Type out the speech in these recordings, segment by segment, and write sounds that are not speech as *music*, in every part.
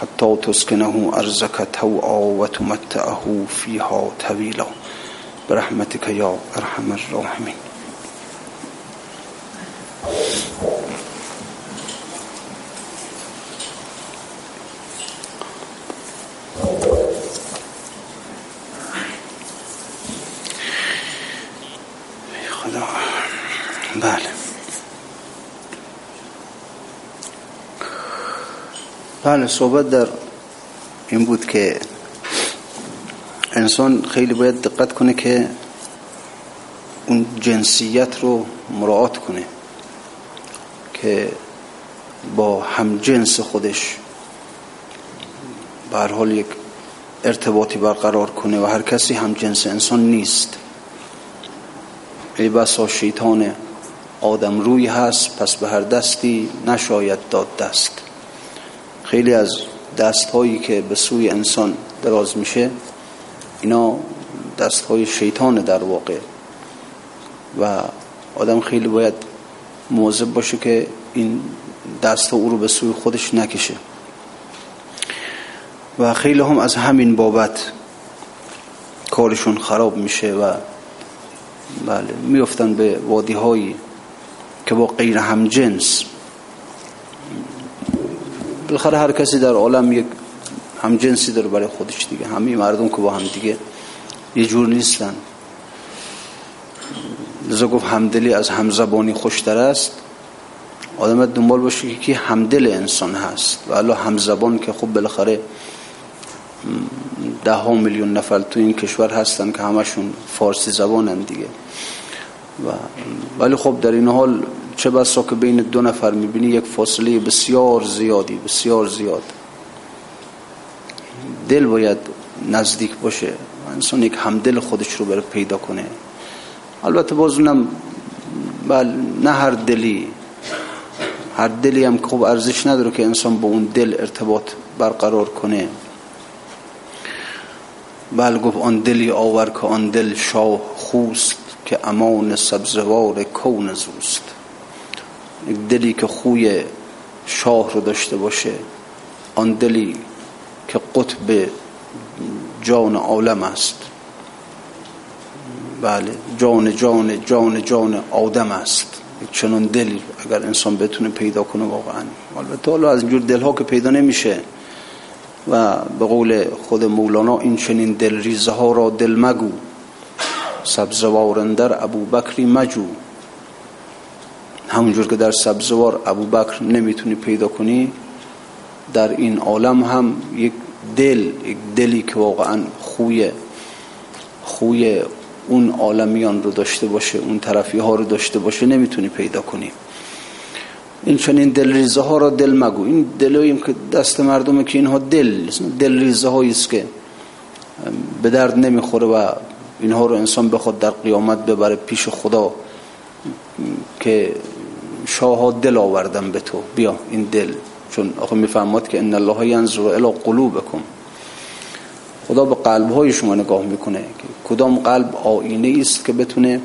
حتى تسكنه أرزك توعا وتمتعه فيها طويلا برحمتك يا أرحم الراحمين. بله صحبت در این بود که انسان خیلی باید دقت کنه که اون جنسیت رو مراعات کنه که با هم جنس خودش به حال یک ارتباطی برقرار کنه و هر کسی هم جنس انسان نیست. ای بسا شیطان آدم روی هست پس به هر دستی نشاید داد دست. خیلی از دست هایی که به سوی انسان دراز میشه اینا دست های شیطان در واقع. و آدم خیلی باید مواظب باشه که این دست او رو به سوی خودش نکشه. و خیلی هم از همین بابت کارشون خراب میشه و بله میفتن به وادی هایی که با غیر هم جنس بالاخره هر کسی در عالم یک هم جنسی داره برای خودش دیگه. همه مردم که با هم دیگه یه جور نیستن. لذا گفت همدلی از همزبانی خوشتر است. آدم دنبال باشه که کی همدل انسان هست. و الله همزبان که خب بالاخره ده ها میلیون نفر تو این کشور هستن که همشون فارسی زبانن دیگه. و ولی خب در این حال چه بسا که بین دو نفر می‌بینی یک فاصله بسیار زیادی بسیار زیاد. دل باید نزدیک باشه. انسان یک همدل خودش رو بره پیدا کنه. البته باز اونم بل نه هر دلی. هر دلی هم خوب ارزش نداره که انسان با اون دل ارتباط برقرار کنه. بل گفت آن دلی آور که آن دل شاه خوست. که امان سبزوار کون زوست. یک دلی که خوی شاه رو داشته باشه آن دلی که قطب جان عالم است. بله جان جان جان جان آدم است. یک چنان دلی اگر انسان بتونه پیدا کنه واقعا. البته حالا از اینجور دلها که پیدا نمیشه. و به قول خود مولانا این چنین دل ریزه ها را دل مگو. سبزوارندر ابو بکری مجو. همونجور که در سبزوار ابو بکر نمی‌تونی پیدا کنی در این عالم هم یک دل یک دلی که واقعا خوی خوی اون عالمیان رو داشته باشه اون طرفی ها رو داشته باشه نمی‌تونی پیدا کنی. این چنین دل ریزه ها را دل مگو. این دلاییم که دست مردمه که اینها دل دل ریزه هایی است که به درد نمی‌خوره و اینها رو انسان بخواد در قیامت ببره پیش خدا که شاه دل آوردم به تو. بیا این دل. چون آخه می‌فهمد که ان الله ینظر الى قلوبکم. خدا به قلب های شما نگاه می‌کنه. که کدام قلب آینه است که بتونه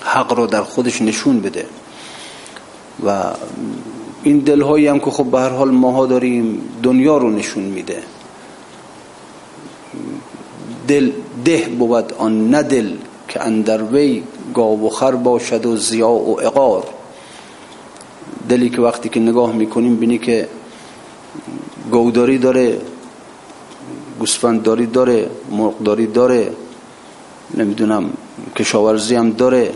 حق رو در خودش نشون بده؟ و این دل هایی هم که خب به هر حال ماها داریم دنیا رو نشون میده. دل ده بود آن ندل که اندر وی گاو و خر باشد و زیا و اقار دلی که وقتی که نگاه می‌کنیم بینی که گوداری داره گوسفندداری داره مرغداری داره نمی‌دونم کشاورزی هم داره.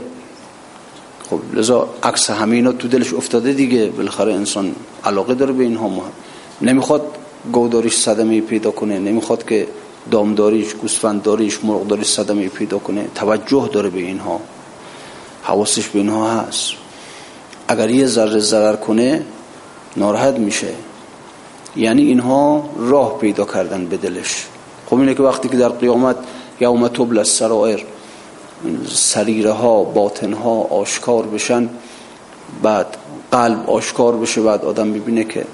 خب لذا عکس همینا تو دلش افتاده دیگه. بالاخره انسان علاقه داره به اینها. نمی‌خواد گوداریش صدمه پیدا کنه. نمی‌خواد که دامداریش گوسفندداریش مرغداریش صدمه پیدا کنه. توجه داره به اینها. حواسش به اینها هست. اگر یه ذره ضرر کنه ناراحت میشه. یعنی اینها راه پیدا کردن به دلش. خب اینه که وقتی که در قیامت یوم تبل السرائر سریره ها باطن ها آشکار بشن بعد قلب آشکار بشه بعد آدم ببینه که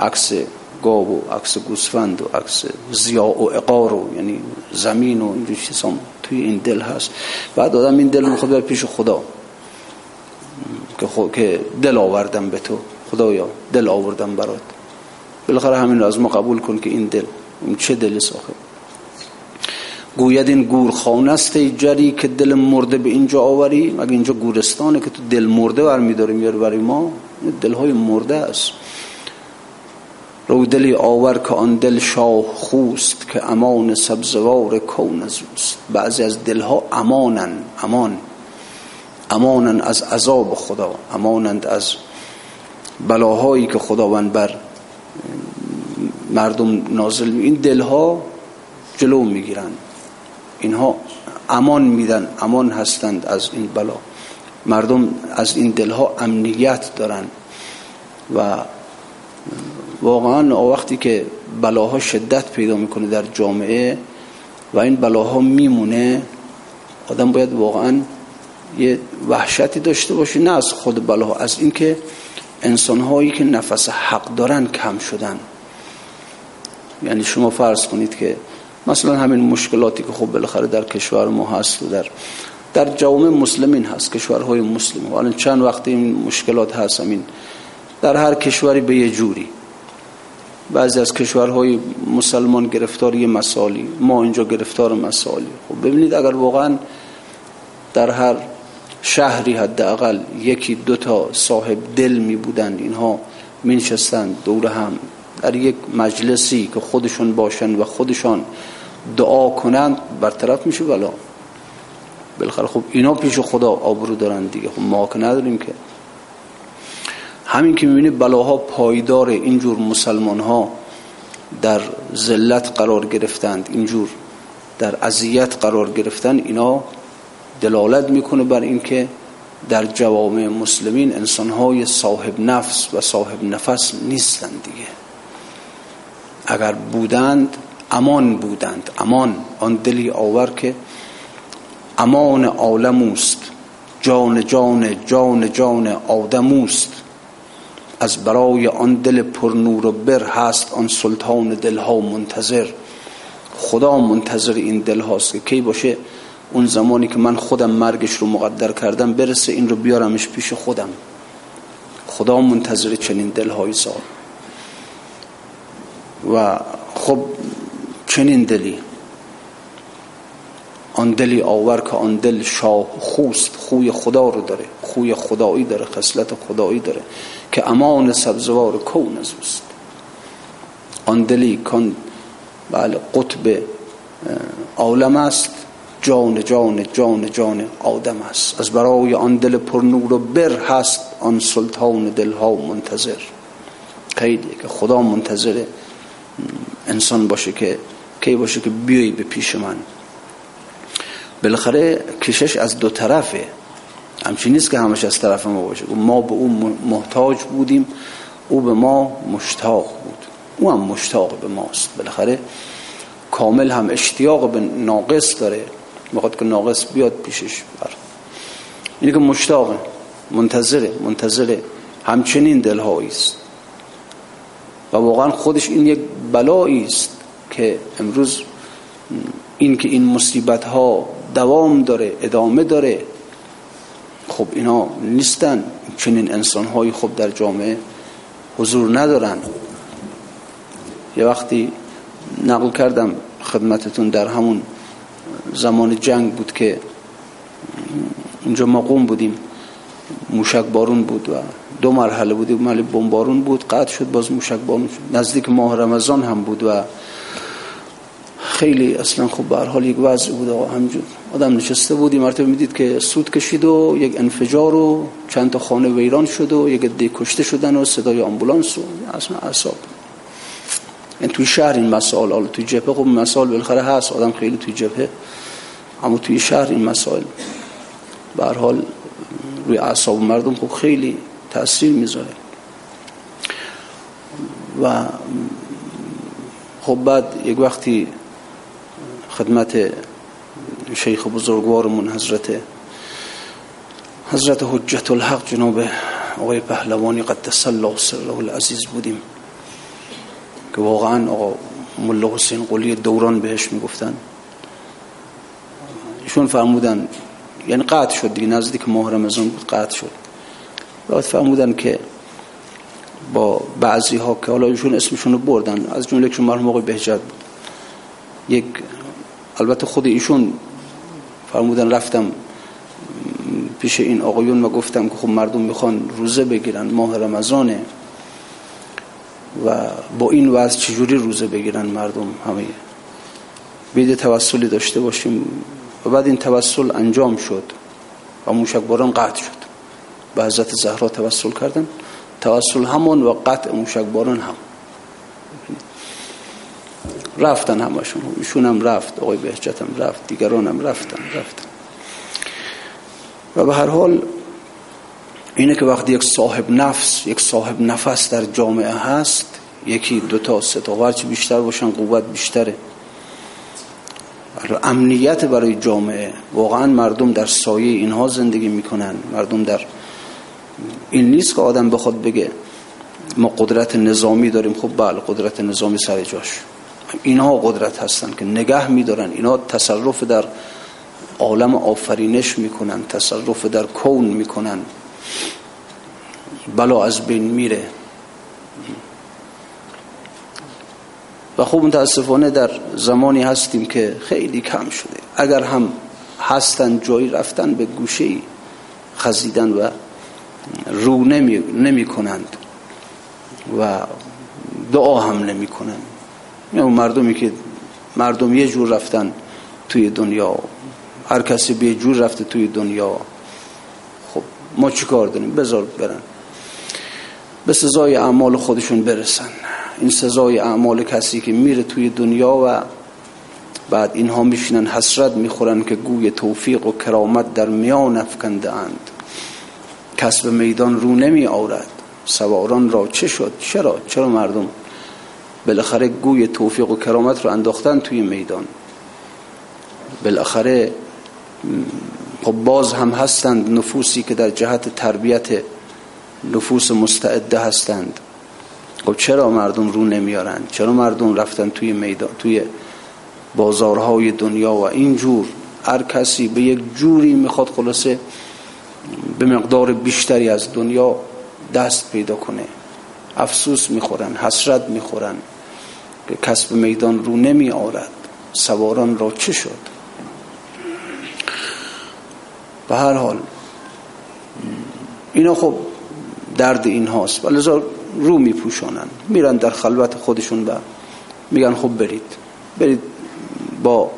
عکس گاو و عکس گوسفند و عکس زیا و اقار و یعنی زمین و اینجور چیزا توی این دل هست. بعد آدم این دل می‌خواد بر پیش خدا. که, دل آوردم به تو. خدایا دل آوردم برات. بالاخره همین رو از ما قبول کن که این دل این چه دل ساخه گوید این گورخانه است جری که دل مرده به اینجا آوری؟ مگه اینجا گورستانه که تو دل مرده برمیداری میاره برای ما؟ دلهای مرده است. رو دلی آور که آن دل شاه خوست که امان سبزوار کون از اوست. بعضی از دلها امانن امان امانن از عذاب خدا امانند از بلاهایی که خداوند بر مردم نازل این دلها جلو می‌گیرن. اینها امان میدن امان هستند از این بلا. مردم از این دلها امنیت دارن و واقعا وقتی که بلاها شدت پیدا می‌کنه در جامعه و این بلاها میمونه آدم باید واقعا یه وحشتی داشته باشه نه از خود بلاها از اینکه انسانهایی که نفس حق دارن کم شدن. یعنی شما فرض کنید که مثلا همین مشکلاتی که خب بالاخره در کشور ما هست و در در جامعه مسلمین هست کشورهای مسلم. حالا چند وقت این مشکلات هست همین. در هر کشوری به یه جوری. بعضی از کشورهای مسلمان گرفتار یه ما اینجا گرفتار مسائلی خب ببینید اگر واقعا در هر شهری حداقل یکی دو تا صاحب دل می بودند اینها مینشستند دور هم در یک مجلسی که خودشون باشن و خودشان دعا کنند برطرف میشه بلا. بالاخره خب اینا پیش خدا آبرو دارن دیگه. خب ما که نداریم که. همین که می‌بینی بلاها پایدار اینجور مسلمان ها در ذلت قرار گرفتند اینجور در اذیت قرار گرفتن اینا دلالت می‌کنه بر اینکه در جوامع مسلمین انسانهای صاحب نفس و صاحب نفس نیستند دیگه. اگر بودند امان بودند امان. آن دلی آور که امان عالموست. جان جان جان جان آدموست. از برای آن دل پر نور و بر هست آن سلطان دلها منتظر. خدا منتظر این دل هاست که کی باشه؟ اون زمانی که من خودم مرگش رو مقدر کردم برسه این رو بیارمش پیش خودم. خدا منتظر چنین دلهای سال. و خب چنین دلی. آن دلی آور که آن دل شاه خوست خوی خدا رو داره خوی خدایی داره خصلت خدایی داره که امان سبزوار کون از اوست. آن دلی کن بله قطب عالم است جان جان جان جان آدم است. از برای آن دل پر نور و بر هست آن سلطان دلها منتظر. خیلی که خدا منتظر انسان باشه که کی باشه که بیایی به پیش من. بالاخره کشش از دو طرفه. همچین نیست که همش از طرف ما باشه. ما به او محتاج بودیم او به ما مشتاق بود. او هم مشتاق به ماست. بالاخره کامل هم اشتیاق به ناقص داره. می‌خواد که ناقص بیاد پیشش بر. اینه که مشتاق منتظره منتظره همچنین دلهایی است. و واقعا خودش این یک بلایی است که امروز این که این مصیبت ها دوام داره ادامه داره. خب اینا نیستن. چنین انسان های خوب در جامعه حضور ندارن. یه وقتی نقل کردم خدمتتون در همون زمان جنگ بود که اونجا ما قوم بودیم. موشک بارون بود و دو مرحله بودیم مالی بمبارون بود. قطع شد باز موشک بارون شد. نزدیک ماه رمضان هم بود و خیلی اصلا خب به حال یک وضع بود آقا همجور. آدم نشسته بود این مرتبه می‌دید که سود کشید و یک انفجار و چند تا خانه ویران شد و یک عده کشته شدن و صدای آمبولانس و اصلا اعصاب. این توی شهر این مسائل حالا توی جبهه خب مسائل بالاخره هست آدم خیلی توی جبهه اما توی شهر این مسائل به حال روی اعصاب مردم خب خیلی تاثیر می‌ذاره. و خب بعد یک وقتی خدمت شیخ بزرگوارمون حضرت حضرت حجت الحق جناب آقای پهلوانی قدس الله سره العزیز بودیم که واقعا آقا ملا حسین قلی دوران بهش می‌گفتن. ایشون فرمودن یعنی قطع شد دیگه نزدیک ماه رمضان بود قطع شد. بعد فرمودن که با بعضی ها که حالا ایشون اسمشون رو بردن از جمله که مرحوم آقای بهجت بود. یک البته خود ایشون فرمودن رفتم پیش این آقایون و گفتم که خب مردم می‌خوان روزه بگیرن ماه رمضانه و با این وضع چجوری روزه بگیرن مردم همه؟ بید توسلی داشته باشیم. و بعد این توسل انجام شد و موشک باران قطع شد. به حضرت زهرا توسل کردن. توسل همون و قطع موشک باران هم. رفتن همشون. ایشون هم رفت آقای بهجت هم رفت دیگران هم رفتن رفتن. و به هر حال اینه که وقتی یک صاحب نفس یک صاحب نفس در جامعه هست یکی دو تا سه تا هرچی بیشتر باشن قوت بیشتره. امنیت برای جامعه واقعا مردم در سایه اینها زندگی می‌کنن. مردم در این نیست که آدم بخواد بگه ما قدرت نظامی داریم. خب بله قدرت نظامی سر جاش. اینها قدرت هستن که نگه میدارن. اینها تصرف در عالم آفرینش می‌کنن تصرف در کون می‌کنن. بلا از بین میره. و خوب متاسفانه در زمانی هستیم که خیلی کم شده. اگر هم هستن جایی رفتن به گوشه خزیدن و رو نمی, نمی کنند و دعا هم نمی کنند یعنی مردمی که مردم یه جور رفتن توی دنیا. هر کسی به جور رفته توی دنیا. خب ما چیکار داریم؟ بذار برن. به سزای اعمال خودشون برسن. این سزای اعمال کسی که میره توی دنیا و بعد اینها میشینن حسرت می‌خورن که گوی توفیق و کرامت در میان افکنده اند. کسب میدان رو نمی آورد. سواران را چه شد؟ چرا؟ چرا مردم بالاخره گوی توفیق و کرامت رو انداختن توی میدان. بالاخره خب باز هم هستند نفوسی که در جهت تربیت نفوس مستعده هستند. خب چرا مردم رو نمیارن؟ چرا مردم رفتن توی میدان توی بازارهای دنیا و اینجور هر کسی به یک جوری می‌خواد خلاصه به مقدار بیشتری از دنیا دست پیدا کنه. افسوس می‌خورن حسرت می‌خورن. که کسب میدان رو نمی آورد. سواران را چه شد؟ به هر حال اینا خب درد این هاست. ولی رو میپوشانن میرن در خلوت خودشون و میگن خب برید. برید با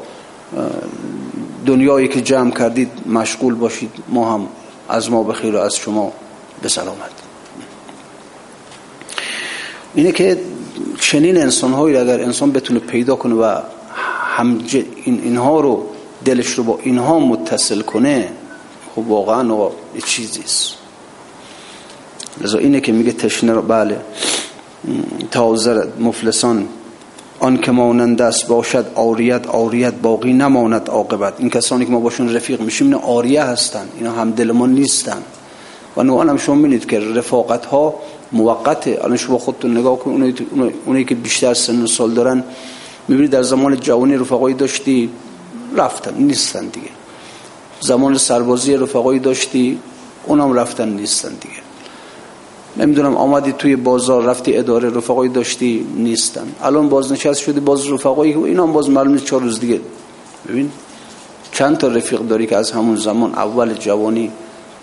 دنیایی که جمع کردید مشغول باشید. ما هم از ما بخیر و از شما به سلامت. اینه که چنین انسان هایی اگر انسان بتونه پیدا کنه و هم این اینها رو دلش رو با اینها متصل کنه خب واقعا یه چیزی است. لذا اینه که میگه تشنه رو بله. تازر مفلسان آن که مانند است باشد آریت آریت باقی نماند عاقبت. این کسانی که ما باشون رفیق میشیم اینا آریه هستن اینا هم دل ما نیستن. و نوعا هم شما بینید که رفاقت ها موقته الان شما خودتون نگاه کنید اونایی, که بیشتر سن و سال دارن می‌بینید در زمان جوانی رفقایی داشتی رفتن نیستن دیگه. زمان سربازی رفقایی داشتی اونم رفتن نیستن دیگه. نمی‌دونم آمدی توی بازار رفتی اداره رفقایی داشتی نیستن. الان بازنشست شدی باز رفقایی اینا هم باز معلومه چهار روز دیگه. ببین چند تا رفیق داری که از همون زمان اول جوانی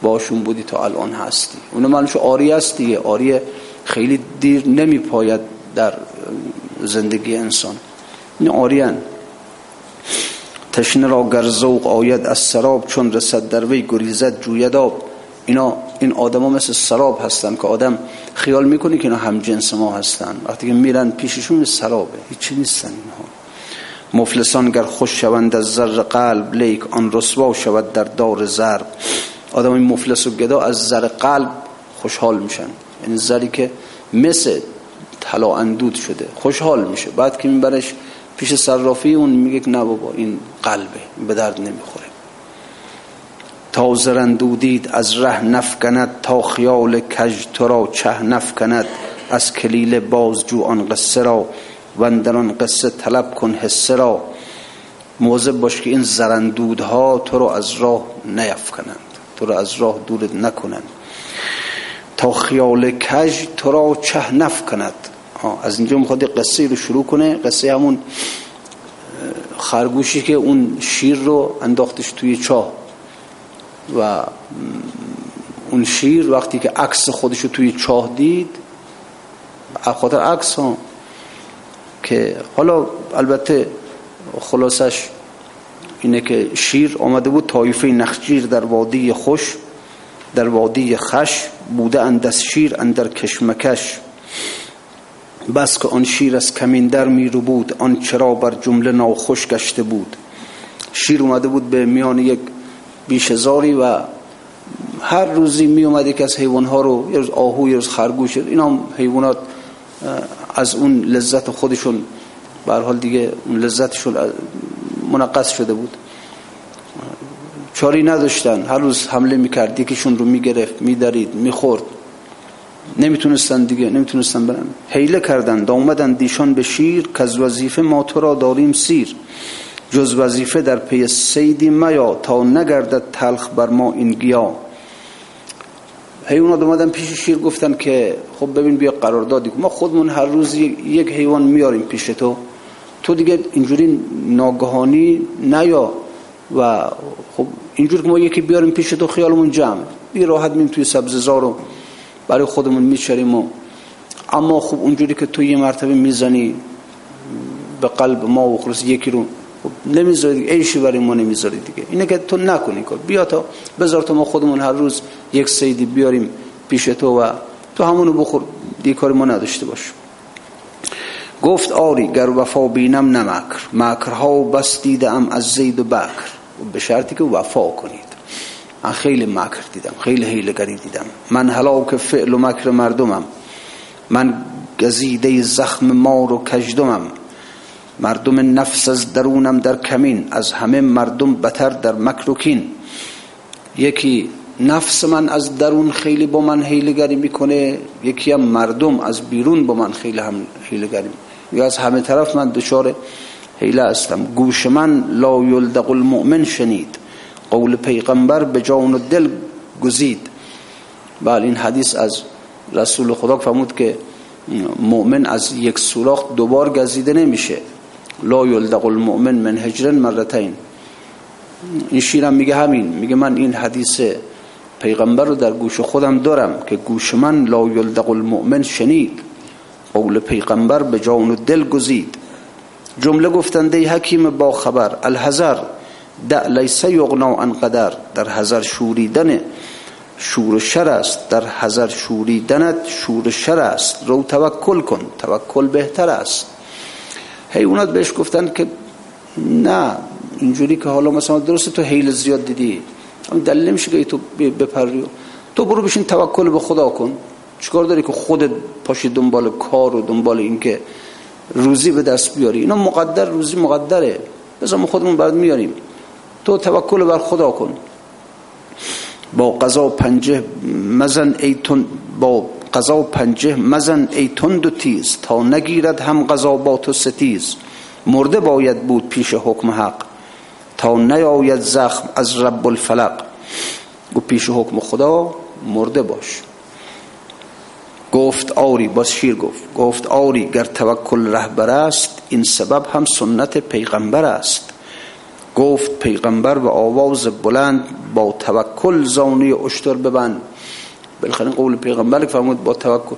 باشون بودی تا الان هستی. اون معلوم شو آری است دیگه. آری خیلی دیر نمی پاید در زندگی انسان. این آریان تشنه را گر ذوق آید از سراب چون رسد در وی گریزد جوید آب. اینا این آدما مثل سراب هستن که آدم خیال می‌کنه که اینا هم جنس ما هستن. وقتی که میرن پیششون سرابه. هیچی نیستن اینها. مفلسان گر خوش شوند از زر قلب لیک آن رسوا شود در دار ضرب آدم مفلس و گدا از زر قلب خوشحال میشن. یعنی زری که مثل طلا اندود شده خوشحال میشه. بعد که میبرش پیش صرافی اون میگه نه بابا این قلبه به درد نمی‌خوره. تا زرندودید از ره نفکند تا خیال کج تو را چه نفکند. از کلیل بازجو آن قصه را و قصه طلب کن حسه را. موضب باش که این زرندودها تو رو از راه نیفکنند. تو رو از راه دورت نکنند. تا خیال کج تو را چه نفکند از اینجا می‌خواد قصه رو شروع کنه. قصه همون خرگوشی که اون شیر رو انداختش توی چاه. و اون شیر وقتی که عکس خودش رو توی چاه دید خاطر عکس ها که حالا البته خلاصش اینه که شیر آمده بود طایفه نخجیر در وادی خوش در وادی خش بوده اند از شیر اندر کشمکش. بس که آن شیر از کمین در می رو بود آن چرا بر جمله ناخوش گشته بود. شیر اومده بود به میان یک بیشزاری و هر روزی می اومد یک از حیوانها رو یه روز آهو یه روز خرگوش اینا حیوانات از اون لذت خودشون به حال دیگه اون لذتشون منقص شده بود. چاری نداشتن. هر روز حمله می‌کرد. یکیشون رو می‌گرفت میدارید می‌خورد. نمی‌تونستن دیگه نمی‌تونستن برن. حیله کردن. اومدن دیشان به شیر که از وظیفه ما تو را داریم سیر. جز وظیفه در پی سیدی میا تا نگردد تلخ بر ما این گیا. حیوانات اومدن پیش شیر گفتن که خب ببین بیا قراردادی ما خودمون هر روز یک حیوان میاریم پیش تو. تو دیگه اینجوری ناگهانی نیا و خب اینجور که ما یکی بیاریم پیش تو خیالمون جمع. بی راحت میم توی سبززار رو برای خودمون میچریم و اما خب اونجوری که تو یه مرتبه می‌زنی به قلب ما و خلص یکی رو خب نمی‌ذاری ایشی برای ما نمی‌ذاری دیگه. اینه که تو نکنی کار. بیا تا بذار تا ما خودمون هر روز یک سیدی بیاریم پیش تو و تو همونو بخور دیگه کار ما نداشته باش گفت آری گر وفا بینم نمکر. مکرها بس دیدم از زید و بکر. به شرطی که وفا کنید. من خیلی مکر دیدم خیلی حیلگری دیدم. من هلاک فعل و مکر مردمم. من گزیده زخم مار و کجدمم مردم نفس از درونم در کمین. از همه مردم بتر در مکر و کین. یکی نفس من از درون خیلی با من حیلگری می‌کنه یکی هم مردم از بیرون با من خیلی هم حیلگری یا از همه طرف من دچار حیله هستم. گوش من لا یلدق المؤمن شنید. قول پیغمبر به جان و دل گزید. بله این حدیث از رسول خدا فرمود که مؤمن از یک سوراخ دوبار گزیده نمیشه. لا یلدق المؤمن من هجر مرتين این شیرم میگه همین. میگه من این حدیث پیغمبر رو در گوش خودم دارم که گوش من لا یلدق المؤمن شنید. قول پیغمبر به جان و دل گزید. جمله گفتنده حکیم با خبر الحذر دع لیس یغنا عن قدر. در حذر شوریدن شور شر است. در حذر شوریدنت شور شر است. رو توکل کن توکل بهتر است. حیوانات بهش گفتن که نه اینجوری که حالا مثلا درست تو حیل زیاد دیدی. دلیل نمیشه که تو بپری تو برو بشین توکل به خدا کن. چیکار داری که خودت پاشی دنبال کار و دنبال اینکه روزی به دست بیاری؟ اینا مقدر روزی مقدره. بذار ما خودمون بعد میاریم. تو توکل بر خدا کن. با قضا پنجه مزن ایتون با قضا پنجه مزن ای تند و تیز تا نگیرد هم قضا با تو ستیز. مرده باید بود پیش حکم حق. تا نیاید زخم از رب الفلق. و پیش حکم خدا مرده باش. گفت آری باز شیر گفت. گفت آری گر توکل رهبر است این سبب هم سنت پیغمبر است. گفت پیغمبر به آواز بلند با توکل زانی اشتر ببند. بالاخره قول پیغمبر فرمود با توکل.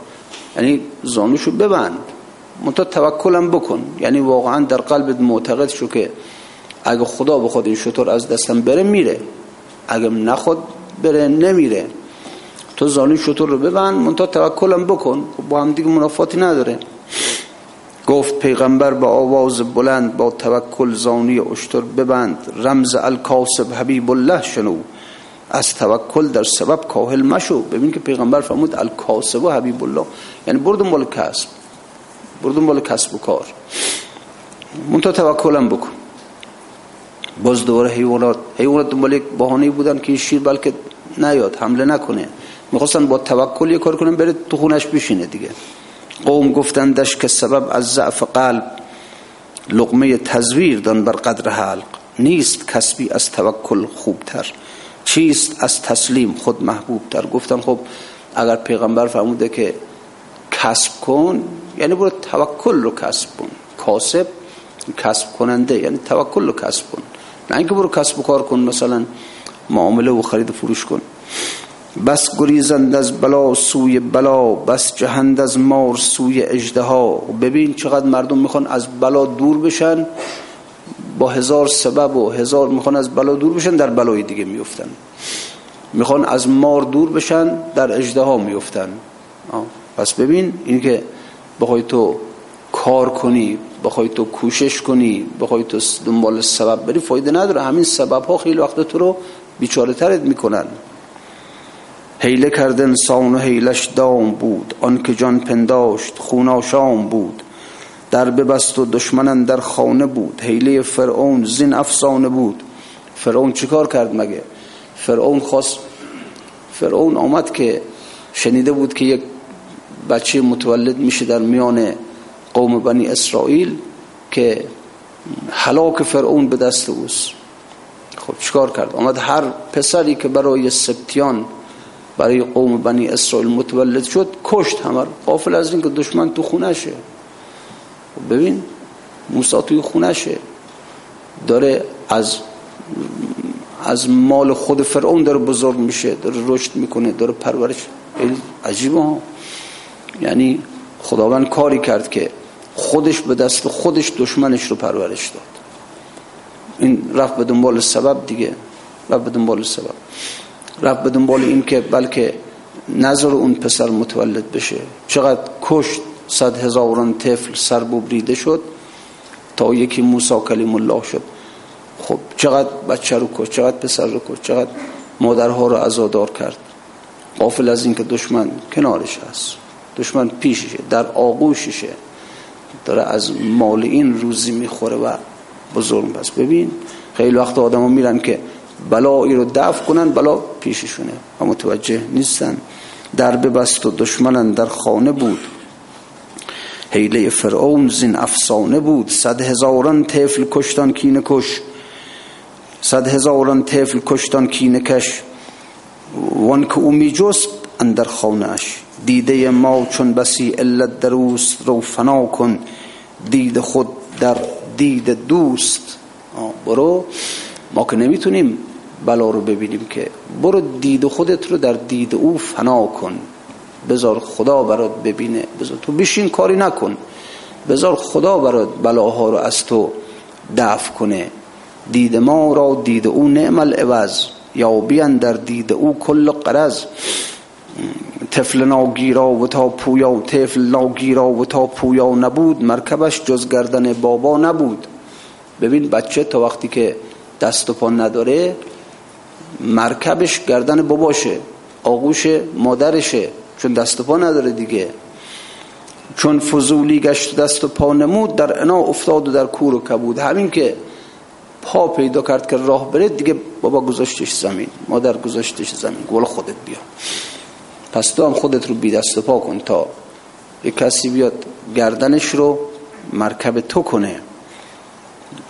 یعنی زانوشو ببند. منتها توکلم بکن. یعنی واقعا در قلبت معتقد شو که اگه خدا بخواد این شطور از دستم بره میره. اگه نخواد بره نمیره. تو زانی شطور رو ببند منتها توکلم بکن. خب با هم دیگه منافاتی نداره. گفت پیغمبر با آواز بلند با توکل زانی اشتر ببند. رمز الکاسب حبیب الله شنو. از توکل در سبب کاهل مشو. ببین که پیغمبر فرمود الکاسب و حبیب الله. یعنی بردون بالا کسب. بردون بالا کسب و کار. منتها توکلم بکن. باز دوباره حیوانات. حیوانات دنبال یک بهانه بودن که شیر بلکه نیاد حمله نکنه. می‌خواستن با توکل یه کار کنن بره تو خونش بشینه دیگه. قوم گفتندش که سبب از ضعف قلب. لقمه تزویر دان بر قدر حلق. نیست کسبی از توکل خوبتر. چیست از تسلیم خود محبوب تر گفتن خب اگر پیغمبر فرموده که کسب کن یعنی برو توکل رو کسب کن. کاسب کسب کننده یعنی توکل رو کسب کن. نه اینکه برو کسب و کار کن مثلا معامله و خرید و فروش کن. بس گریزند از بلا سوی بلا بس جهند از مار سوی اجدها ببین چقدر مردم می‌خوان از بلا دور بشن با هزار سبب و هزار می‌خوان از بلا دور بشن در بلای دیگه میفتن می‌خوان از مار دور بشن در اجدها میفتن پس ببین این که بخوای تو کار کنی بخوای تو کوشش کنی بخوای تو دنبال سبب بری فایده نداره. همین سبب ها خیلی وقت تو رو بیچاره ترت می‌کنن. حیله کرد انسان و حیلش دام بود. آن که جان پنداشت خوناشام بود. در ببست و دشمنن در خانه بود. حیله فرعون زین افسانه بود. فرعون چیکار کرد مگه؟ فرعون خواست فرعون آمد که شنیده بود که یک بچه متولد میشه در میان قوم بنی اسرائیل که حلاک فرعون به دست اوست. خب چیکار کرد؟ آمد هر پسری که برای سبتیان برای قوم بنی اسرائیل متولد شد کشت همه قافل از این که دشمن تو خونشه خب ببین موسی توی خونشه داره از از مال خود فرعون داره بزرگ میشه داره رشد می‌کنه داره پرورش. عجیبه ها. یعنی خداوند کاری کرد که خودش به دست خودش دشمنش رو پرورش داد. این رفت به دنبال سبب دیگه رفت به دنبال سبب. رفت به دنبال این که بلکه نظر اون پسر متولد بشه. چقدر کشت صد هزاران طفل سر بریده شد تا یکی موسی کلیم الله شد. خب چقدر بچه رو کشت چقدر پسر رو کشت چقدر مادرها رو ازادار کرد. قافل از این که دشمن کنارش هست. دشمن پیششه در آغوششه. داره از مال این روزی می‌خوره و بزرگ پس ببین خیلی وقت آدم ها میرن که بلایی رو دفع کنن بلا پیششونه و متوجه نیستن. در ببست و دشمنن در خانه بود. حیله فرعون زین افسانه بود. صد هزاران طفل کشتان کینه کش. صد هزاران طفل کشتان کینه کش. وان که او می جست اندر خانهش دیده ما چون بسی علت دروست رو فنا کن. دید خود در دید دوست. برو. ما که نمی‌تونیم بلا رو ببینیم که. برو دید خودت رو در دید او فنا کن. بذار خدا برات ببینه. بذار تو بشین کاری نکن. بذار خدا برات بلاها رو از تو دفع کنه. دید ما را دید او نعم العوض. یا بیان در دید او کل قرض. طفل ناگیرا و تا پویا طفل ناگیرا و تا پویا نبود مرکبش جز گردن بابا نبود. ببین بچه تا وقتی که دست و پا نداره مرکبش گردن باباشه آغوش مادرشه چون دست و پا نداره دیگه. چون فضولی گشت دست و پا نمود در انا افتاد و در کور و کبود. همین که پا پیدا کرد که راه بره دیگه بابا گذاشتش زمین مادر گذاشتش زمین. گل خودت بیا. پس تو هم خودت رو بی دست و پا کن تا یک کسی بیاد گردنش رو مرکب تو کنه.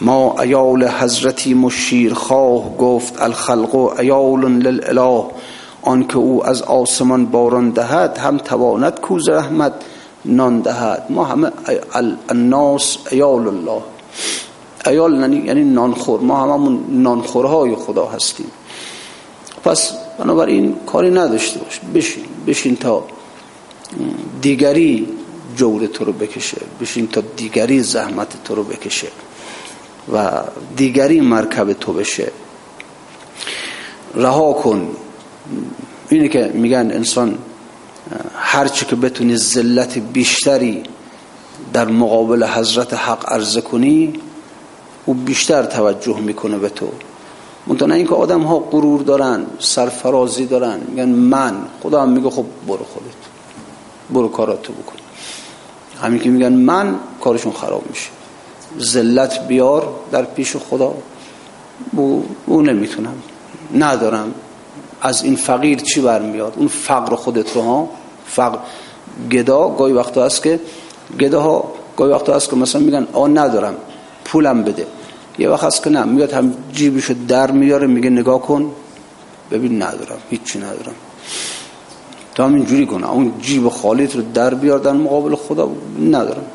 ما ایال حضرتی مشیر خواه گفت الخلق ایال للاله آن که او از آسمان باران دهد هم تواند کوز رحمت نان دهد. ما همه الناس ایال الله. ایال یعنی-, یعنی نانخور. ما هممون نانخورهای خدا هستیم. پس بنابراین کاری نداشته باش. بشین بشین تا دیگری جور تو رو بکشه. بشین تا دیگری زحمت تو رو بکشه و دیگری مرکب تو بشه. رها کن. اینه که میگن انسان هرچی که بتونی ذلت بیشتری در مقابل حضرت حق عرضه کنی او بیشتر توجه می‌کنه به تو. منتها اینکه آدم ها غرور دارن سرفرازی دارن میگن من خدا هم میگه خب برو خودت. برو کاراتو بکن. همین که میگن من کارشون خراب میشه. ذلت بیار در پیش خدا. او نمی‌تونم. ندارم. از این فقیر چی برمیاد؟ اون فقر خودت رو ها؟ فقر. گدا گاهی وقتا هست که گدا ها گاهی وقتا هست که مثلا میگن آ ندارم. پولم بده. یه وقت هست که نه میاد هم جیبشو در میاره میگه نگاه کن. ببین ندارم هیچی ندارم. تو هم اینجوری کنه اون جیب خالیت رو در بیار در مقابل خدا ندارم.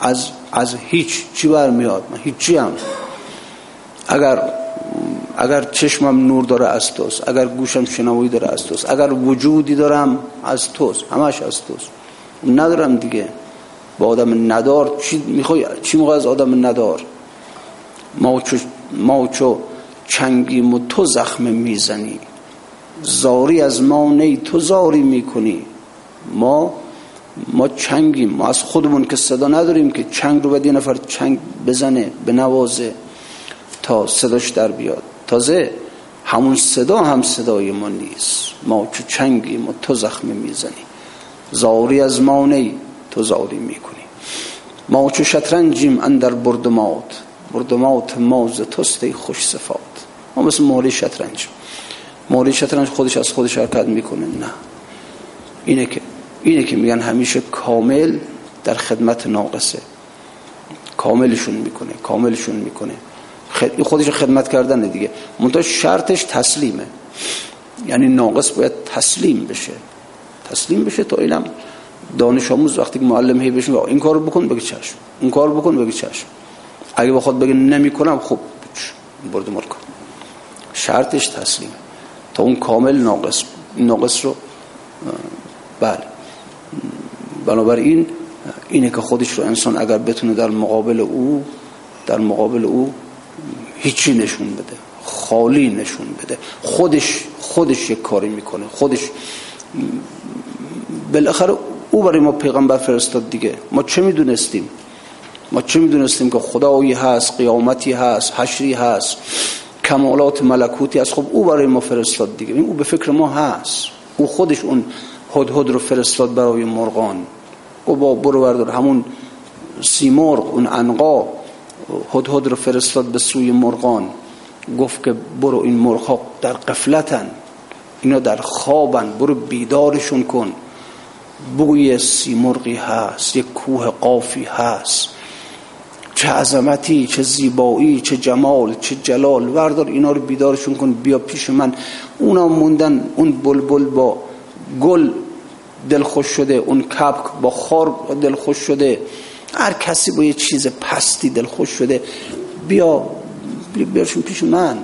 از از هیچ چی برمیاد؟ من هیچی هم. اگر اگر چشمم نور داره از توست اگر گوشم شنوایی داره از توست اگر وجودی دارم از توست همش از توست. ندارم دیگه. با آدم ندار چی می‌خوای؟ چی موقع از آدم ندار؟ ما چو, چنگیم و تو زخم می‌زنی. زاری از ما نی تو زاری می‌کنی. ما ما چنگیم. ما از خودمون که صدا نداریم که چنگ رو باید نفر چنگ بزنه به نوازه تا صداش در بیاد. تازه همون صدا هم صدای ما نیست. ما چو چنگیم و تو زخم می‌زنی. زاری از ما نی تو زاری می‌کنی. ما چو شطرنجیم اندر بردمات بردمات موز توست خوش صفات. ما مثل مولی شطرنج. مولی شطرنج خودش از خودش حرکت می‌کنه. نه. اینه که اینه که میگن همیشه کامل در خدمت ناقصه. کاملشون می‌کنه کاملشون می‌کنه. خودش خدمت کردن دیگه. منتها شرطش تسلیمه. یعنی ناقص باید تسلیم بشه. تسلیم بشه تا اینم دانش آموز وقتی که معلم هی بشه این کارو بکن بگی چشم. اون کار بکن بگی چشم. اگه بخواد بگه نمی‌کنم خب برد مر کن. شرطش تسلیم. تا اون کامل ناقص ناقص رو بله. بنابراین اینه که خودش رو انسان اگر بتونه در مقابل او در مقابل او هیچی نشون بده. خالی نشون بده. خودش خودش یک کاری می‌کنه. خودش بالاخره او برای ما پیغمبر فرستاد دیگه. ما چه می‌دونستیم؟ ما چه می‌دونستیم که خدایی هست قیامتی هست حشری هست کمالات ملکوتی هست. خب او برای ما فرستاد دیگه. او به فکر ما هست. او خودش اون هدهد رو فرستاد برای مرغان. او با برو بردار همون سیمرغ اون انقا هدهد رو فرستاد به سوی مرغان. گفت که برو این مرغ در قفلتن. اینا در خوابن. برو بیدارشون کن. بوی سیمرغی هست. یک کوه قافی هست. چه عظمتی چه زیبایی چه جمال چه جلال. وردار اینا رو بیدارشون کن بیا پیش من. اونا موندن اون بلبل با گل دلخوش شده اون کپک با خار دلخوش شده. هر کسی با یه چیز پستی دلخوش شده. بیا بیارشون پیش من.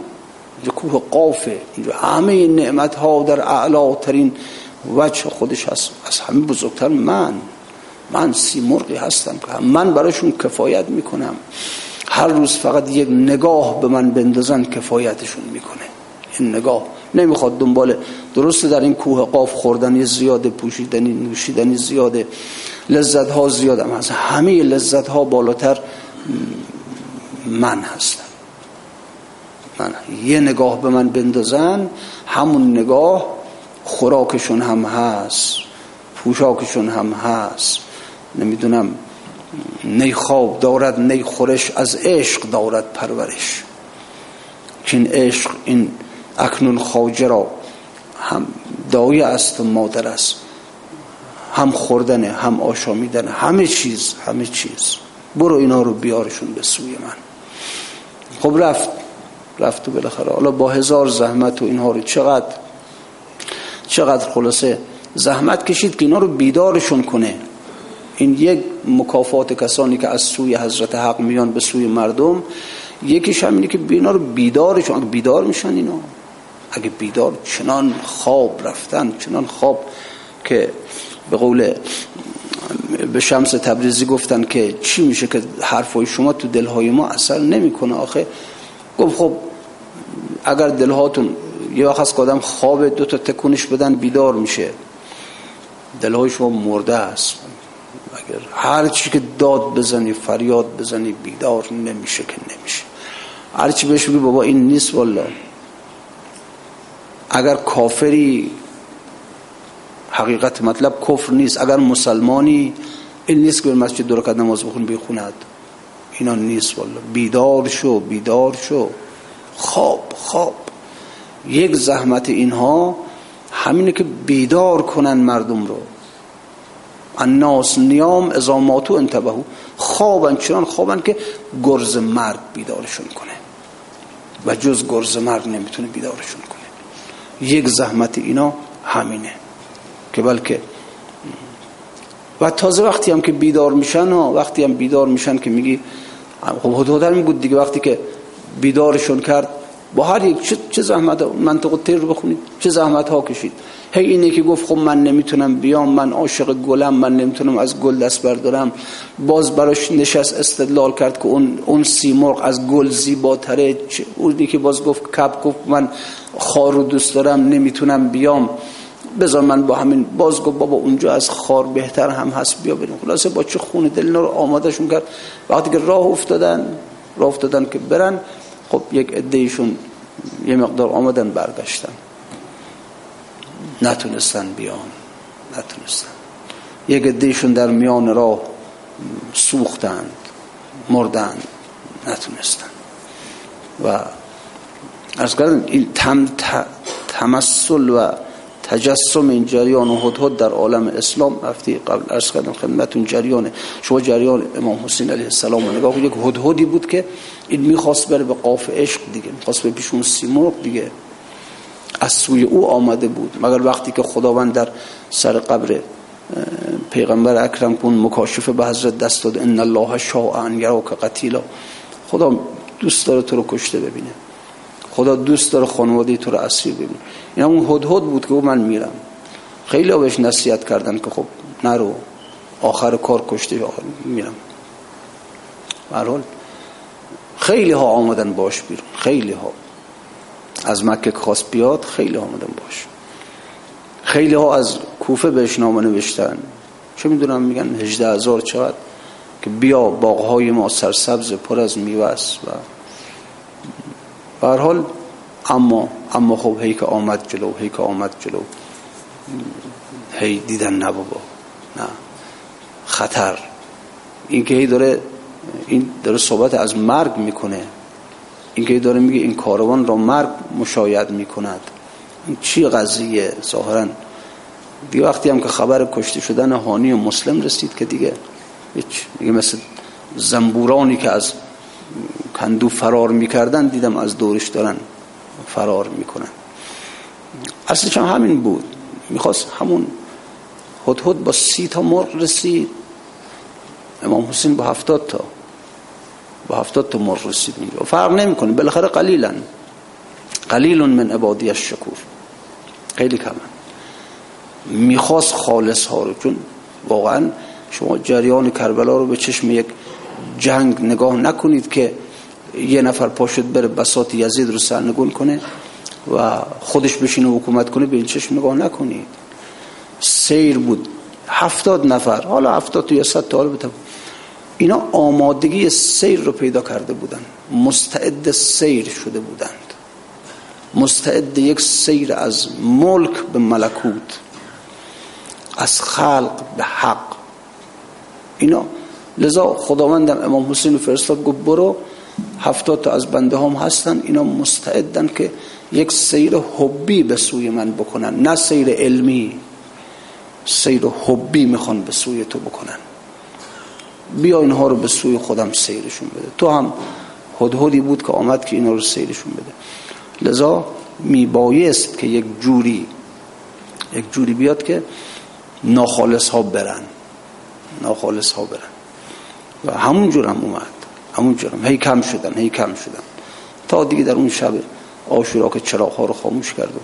اینجا کوه قافه. اینجا همه نعمت ها در اعلا ترین وجه خودش هست از همه بزرگتر من. من سیمرغی هستم که من براشون کفایت می‌کنم. هر روز فقط یک نگاه به من بندازن کفایتشون می‌کنه. این نگاه نمی‌خواد دنبال درسته در این کوه قاف خوردنی زیاده پوشیدنی نوشیدنی زیاده. لذت ها زیاده هم هست. همه لذت ها بالاتر من هستم. من یه نگاه به من بندازن همون نگاه خوراکشون هم هست پوشاکشون هم هست. نمی‌دونم نی خواب دارد نی خورش از عشق دارد پرورش. که عشق این اکنون خواجه را هم دایه است و مادر است. هم خوردن هم آشامیدن همه چیز همه چیز. برو اینا رو بیارشون به سوی من. خب رفت رفت و بالاخره. حالا با هزار زحمت و اینها رو چقدر چقدر خلاصه زحمت کشید که اینا رو بیدارشون کنه. این یک مکافات کسانی که از سوی حضرت حق میان به سوی مردم یکیش همینه که اینا رو بیدارشون اگه بیدار میشن اینا اگه بیدار چنان خواب رفتن چنان خواب که به قول به شمس تبریزی گفتن که چی میشه که حرفای شما تو دلهای ما اثر نمی‌کنه آخه. گفت خب اگر دلهاتون یه وقت از قدم خواب دو تا تکونش بدن بیدار میشه. دلهای شما مرده است. اگر هر چی که داد بزنی فریاد بزنی بیدار نمیشه که نمیشه. هر چی بهش بگی بابا این نیست والا اگر کافری حقیقت مطلب کفر نیست. اگر مسلمانی این نیست که به مسجد دو رکعت نماز بخون بخوند اینا نیست والا بیدار شو بیدار شو. خواب خواب. یک زحمت اینها همینه که بیدار کنن مردم رو. الناس نیام ازاماتو انتبهو. خوابن چنان خوابن که گرز مرد بیدارشون کنه. و جز گرز مرد نمی‌تونه بیدارشون کنه. یک زحمت اینا همینه. که بلکه و تازه وقتی هم که بیدار میشن ها وقتی هم بیدار میشن که میگی خب حدودر میگود دیگه وقتی که بیدارشون کرد با هر یک چه, چه زحمت منطقه تیر رو بخونید چه زحمت ها کشید. هی اینه که گفت خب من نمی‌تونم بیام من عاشق گلم من نمی‌تونم از گل دست بردارم. باز براش نشست استدلال کرد که اون اون سیمرغ از گل زیباتره. اونی که باز گفت کپ گفت من خار دوست دارم نمی‌تونم بیام. بذار من با همین باز گفت بابا اونجا از خار بهتر هم هست بیا بریم. خلاصه با چه خون دل رو آمادهشون کرد. وقتی که راه افتادن راه افتادن که برن خب یک عدهشون یه مقدار آمدن برگشتن. نتونستن بیان نتونستن. یک عدهشون در میان راه سوختند مردند نتونستن. و از کردن این تم تمثل و تجسم این جریان هدهد در عالم اسلام رفتی. قبل ارز کردم خدمتون جریان شما جریان امام حسین علیه السلام رو نگاه یک هدهدی بود که این می‌خواست بره به قاف عشق دیگه می‌خواست به پیشون سیمرغ دیگه. از سوی او آمده بود. مگر وقتی که خداوند در سر قبر پیغمبر اکرم کن مکاشفه به حضرت دست داد ان الله شاء ان یراک قتیلا. خدا دوست داره تو رو کشته ببینه. خدا دوست داره خانواده تو رو اسیر ببینه. این اون هدهد بود که من میرم. خیلی بهش نصیحت کردن که خب نرو. آخر کار کشته میرم. برحال خیلی ها آمدن باش بیرون. خیلی ها. از مکه خواست بیاد خیلی آمدن باش. خیلی ها از کوفه بهش نامه نوشتن. چه می‌دونم؟ میگن هجده هزار چقدر که بیا باغهای ما سرسبز پر از میوه است و حال اما اما خب هی که آمد جلو هی که آمد جلو. هی دیدن نه بابا نه. خطر. این که هی داره این داره صحبت از مرگ می‌کنه. این که داره میگه این کاروان را مرگ مشاید می‌کند. این چی قضیه ظاهرا؟ دیگه وقتی هم که خبر کشته شدن هانی و مسلم رسید که دیگه هیچ دیگه مثل زنبورانی که از کندو فرار می‌کردن دیدم از دورش دارن فرار می‌کنن. اصلش هم همین بود. می‌خواست همون هد با سی تا مرغ رسید. امام حسین با هفتاد تا. با هفتاد تا مرغ رسید و فرق نمی‌کنه. بالاخره قلیلا. قلیل من عبادی الشکور. خیلی کمه. می‌خواست خالص ها رو چون واقعا شما جریان کربلا رو به چشم یک جنگ نگاه نکنید که یه نفر پاشد بره بساط یزید رو سرنگون کنه و خودش بشینه حکومت کنه به این چشم نگاه نکنید. سیر بود. هفتاد نفر. حالا هفتاد یا ست تا حالا اینا آمادگی سیر رو پیدا کرده بودن. مستعد سیر شده بودند. مستعد یک سیر از ملک به ملکوت از خلق به حق. اینا لذا خداوندم امام حسین فرستاد گفت برو هفتاد تا از بنده هم هستن اینا مستعدن که یک سیر حبی به سوی من بکنن. نه سیر علمی سیر حبی می‌خوان به سوی تو بکنن. بیا اینها رو به سوی خودم سیرشون بده. تو هم هدهدی بود که آمد که اینا رو سیرشون بده. لذا میبایست که یک جوری یک جوری بیاد که ناخالص ها برن. ناخالص ها برن. و همون جور هم اومد. همون جور هم. هی کم شدن هی کم شدن. تا دیگه در اون شب آشورا که چراغ ها رو خاموش کرد و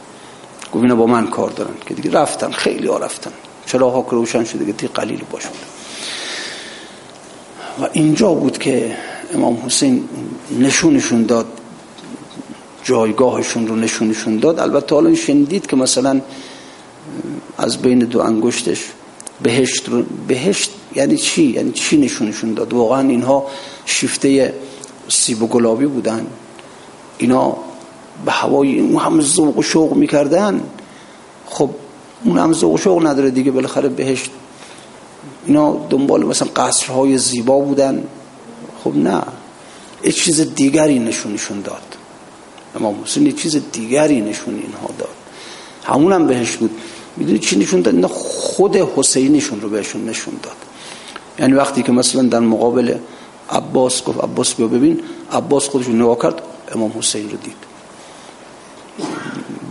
گفت با من کار دارن. که دیگه رفتن خیلی ها رفتن. چرا ها که روشن شده که قلیل باشه و اینجا بود که امام حسین نشونشون داد جایگاهشون رو نشونشون داد. البته حالا شنیدید که مثلا از بین دو انگشتش بهشت رو بهشت یعنی چی؟ یعنی چی نشونشون داد؟ واقعا اینها شیفته سیب و گلابی بودن. اینا به هوای اون هم ذوق و شوق می‌کردن. خب اون هم ذوق و شوق نداره دیگه بالاخره بهشت اینا دنبال مثلا قصرهای زیبا بودن. خب نه. یه چیز دیگری نشونشون داد. امام حسین یه چیز دیگری نشون اینها داد. همون هم بهش بود. می‌دونی چی نشون داد؟ نه خود حسینشون رو بهشون نشون داد. یعنی وقتی که مثلا در مقابل عباس گفت عباس بیا ببین. عباس خودش نگاه کرد امام حسین رو دید.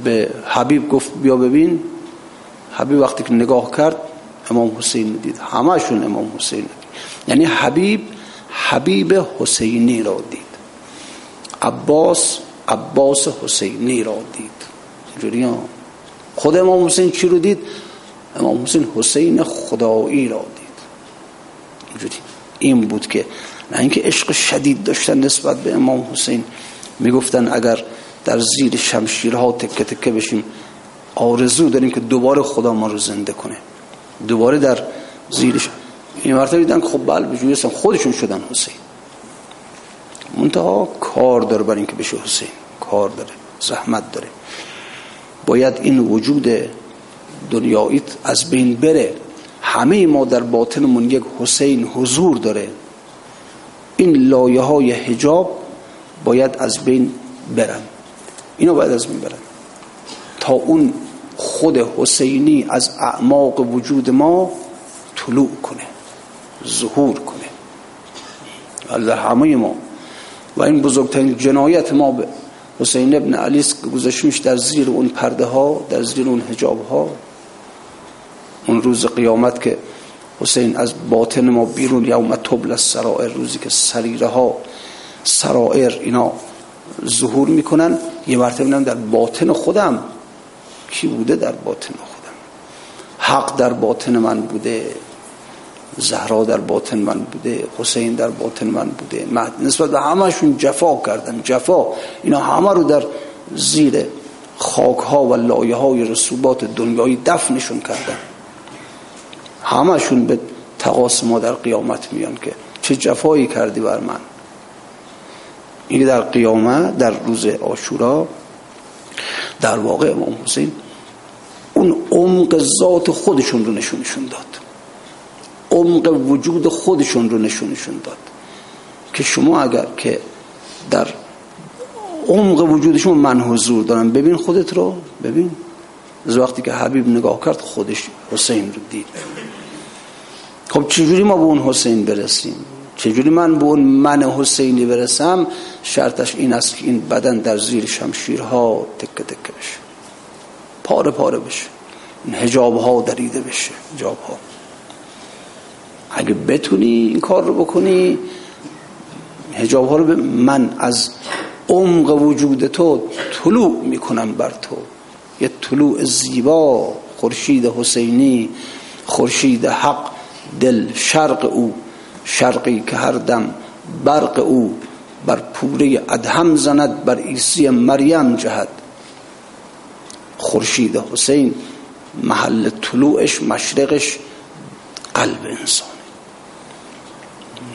به حبیب گفت بیا ببین. حبیب وقتی که نگاه کرد امام حسین دید. همشون امام حسین دید. یعنی حبیب حبیب حسینی را دید. عباس عباس حسینی را دید. خود امام حسین چی رو دید؟ امام حسین حسین خدایی را دید. اینجوری. این بود که نه اینکه عشق شدید داشتن نسبت به امام حسین. می‌گفتن اگر در زیر شمشیرها تکه تکه بشیم آرزو داریم که دوباره خدا ما رو زنده کنه. دوباره در زیرش این مرتبه دیدن خب بله بجوی خودشون شدن حسین. منتها کار داره برای اینکه بشه حسین. کار داره زحمت داره. باید این وجود دنیاییت از بین بره. همه ما در باطنمون یک حسین حضور داره. این لایه های حجاب باید از بین برن. اینو باید از بین برن. تا اون خود حسینی از اعماق وجود ما طلوع کنه ظهور کنه. در همه ما. و این بزرگترین جنایت ما به حسین ابن علی گذاشتمش در زیر اون پرده ها در زیر اون حجاب ها. اون روز قیامت که حسین از باطن ما بیرون یوم تبل سرائر روزی که سریره ها سرائر اینا ظهور می‌کنن یه مرتبه در باطن خودم کی بوده در باطن خودم. حق در باطن من بوده زهرا در باطن من بوده حسین در باطن من بوده. نسبت به همشون جفا کردن جفا. اینا همه رو در زیر خاک ها و لایه های رسوبات دنیایی دفنشون کردن. همشون به تقاس ما در قیامت میان که چه جفایی کردی بر من. این در قیامت در روز آشورا در واقع امام حسین اون عمق ذات خودشون رو نشونشون داد. عمق وجود خودشون رو نشونشون داد. که شما اگر که در عمق وجودشون من حضور دارم ببین خودت رو ببین. از وقتی که حبیب نگاه کرد خودش حسین رو دید. خب چجوری ما به اون حسین برسیم؟ چجوری من به اون من حسینی برسم؟ شرطش این است که این بدن در زیر شمشیرها تکه تکه بشه. پاره پاره بشه. این هجاب ها دریده بشه هجاب ها اگه بتونی این کار رو بکنی هجاب ها رو به من از عمق وجود تو طلوع می‌کنم بر تو. یه طلوع زیبا خورشید حسینی خورشید حق دل شرق او. شرقی که هر دم برق او بر پوره ادهم زند بر عیسی مریم جهد. خورشید حسین محل طلوعش مشرقش قلب انسان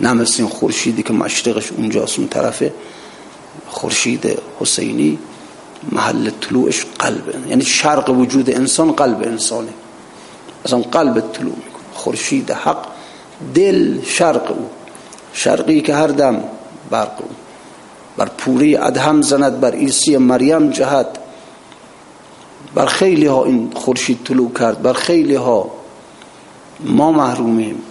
نه مثل این خورشیدی که مشرقش اونجاست اون طرفه. خورشید حسینی محل طلوعش قلبه یعنی شرق وجود انسان قلب انسانه. اون قلب طلوع می‌کنه. خورشید حق دل شرق او. شرقی که هر دم برق او. بر پوری ادهم زند بر عیسی مریم جهد بر خیلی ها این خورشید طلوع کرد. بر خیلی ها ما محرومیم.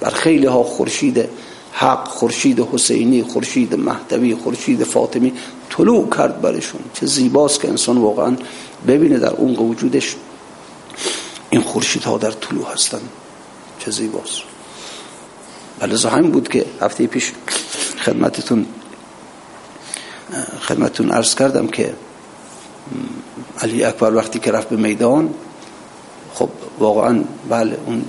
بر خیلی ها خورشید حق خورشید حسینی خورشید مهدوی خورشید فاطمی طلوع کرد برشون. چه زیباست که انسان واقعا ببینه در اون وجودش این خورشید ها در طلوع هستن. چه زیباست. ولی همین بود که هفته پیش خدمتتون خدمتتون عرض کردم که علی اکبر وقتی که رفت به میدان خب واقعا بله اون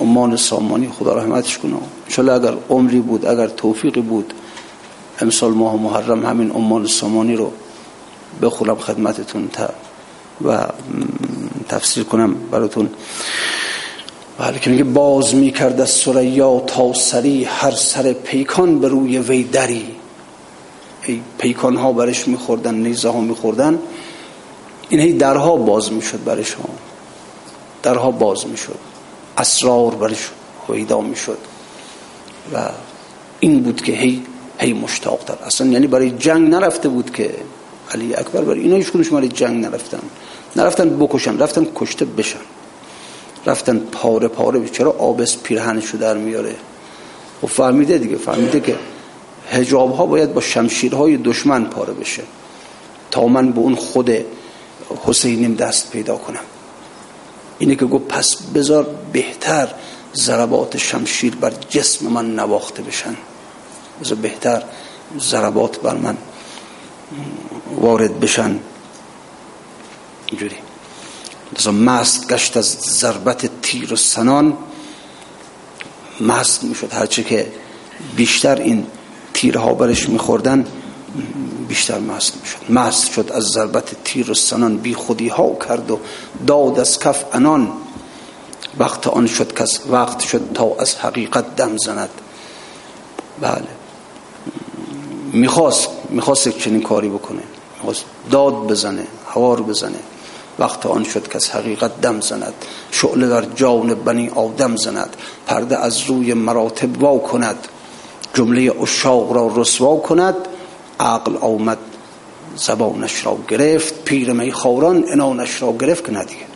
امان سامانی خدا رحمتش کنه. انشالله اگر عمری بود اگر توفیقی بود امسال ماه محرم همین امان سامانی رو بخونم خدمتتون تا و تفسیر کنم براتون. بله که میگه باز می‌کرد از سریا تا سری هر سر پیکان به روی وی دری. ای پیکان ها برش میخوردن نیزه ها میخوردن. این هی درها باز می‌شد برش ها. درها باز می‌شد. اسرار برش پیدا می‌شد. و این بود که هی هی مشتاق تر اصلا یعنی برای جنگ نرفته بود که علی اکبر برای اینا هیچ برای جنگ نرفتن. نرفتن بکشن رفتن کشته بشن. رفتن پاره پاره چرا آبس پیرهنشو در میاره؟ و خب فهمیده دیگه فهمیده که هجاب ها باید با شمشیرهای دشمن پاره بشه تا من به اون خود حسینیم دست پیدا کنم. اینه که گفت پس بذار بهتر ضربات شمشیر بر جسم من نواخته بشن. بذار بهتر ضربات بر من وارد بشن. اینجوری. لذا مست گشت از ضربت تیر و سنان. مست می‌شد. هرچه که بیشتر این تیرها برش میخوردن بیشتر مست می‌شد. مست شد از ضربت تیر و سنان. بی خودی ها کرد و داد از کف انان وقت آن شد کس وقت شد تا از حقیقت دم زند. بله. می‌خواست می‌خواست چنین کاری بکنه. می‌خواست داد بزنه هوا رو بزنه. وقت آن شد که از حقیقت دم زند. شعله در جان بنی آدم زند. پرده از روی مراتب وا کند. جمله اشاق را رسوا کند. عقل آمد زبانش را گرفت. پیر می خوران انانش را گرفت که ندیگه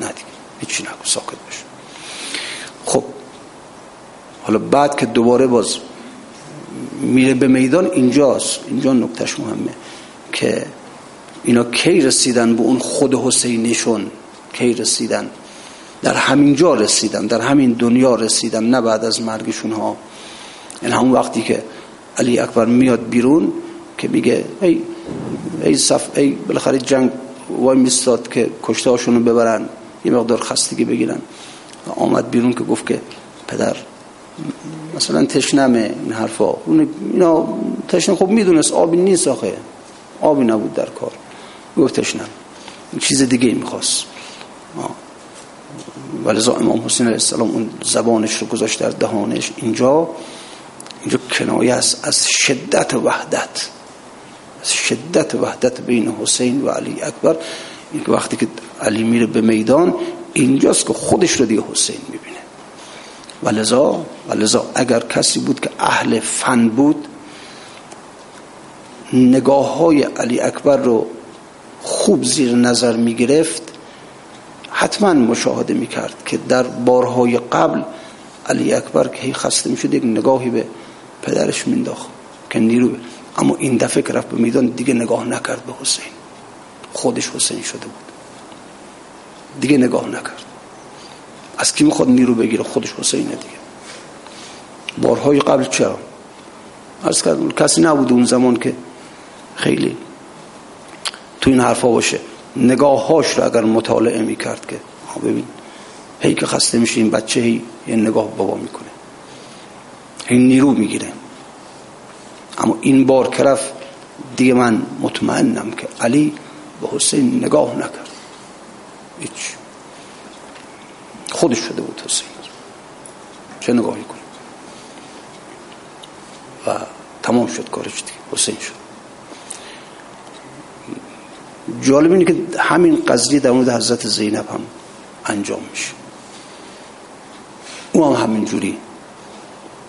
ندیگه هیچی نکن ساکت بشه خب حالا بعد که دوباره باز میره به میدان اینجاست. اینجا نکتش مهمه که اینا کی رسیدن به اون خود حسینیشون؟ کی رسیدن؟ در همین جا رسیدن در همین دنیا رسیدن نه بعد از مرگشون ها. این همون وقتی که علی اکبر میاد بیرون که میگه ای ای صف ای بالاخره جنگ وای میستاد که کشته رو ببرن یه مقدار خستگی بگیرن. آمد بیرون که گفت که پدر مثلا تشنمه این حرفا. اینا تشنه خب می‌دونست آبی نیست آخه. آبی نبود در کار. گفتش نه. چیز دیگه می‌خواست. ولذا امام حسین علیه السلام اون زبانش رو گذاشت در دهانش. اینجا اینجا کنایه است از شدت وحدت. از شدت وحدت بین حسین و علی اکبر. این وقتی که علی میره به میدان اینجاست که خودش رو دیگه حسین می‌بینه. ولذا ولذا اگر کسی بود که اهل فن بود نگاه های علی اکبر رو خوب زیر نظر می گرفت حتما مشاهده می کرد که در بارهای قبل علی اکبر که خسته می شد یک نگاهی به پدرش مینداخت که نیرو اما این دفعه که رفت به میدان دیگه نگاه نکرد به حسین. خودش حسین شده بود. دیگه نگاه نکرد. از کی می‌خواد نیرو بگیره؟ خودش حسینه دیگه. بارهای قبل چرا؟ از کسی نبود اون زمان که خیلی تو این حرفا باشه. نگاههاش رو اگر مطالعه می‌کرد که ببین هی که خسته میشه این بچه هی یه نگاه بابا می‌کنه. این نیرو می‌گیره. اما این بار کرف دیگه من مطمئنم که علی به حسین نگاه نکرد. هیچ. خودش شده بود حسین. چه نگاهی کنه و تمام شد کارش دیگه. حسین شد. جالب اینه که همین قضیه در مورد حضرت زینب هم انجام میشه. او هم همین جوری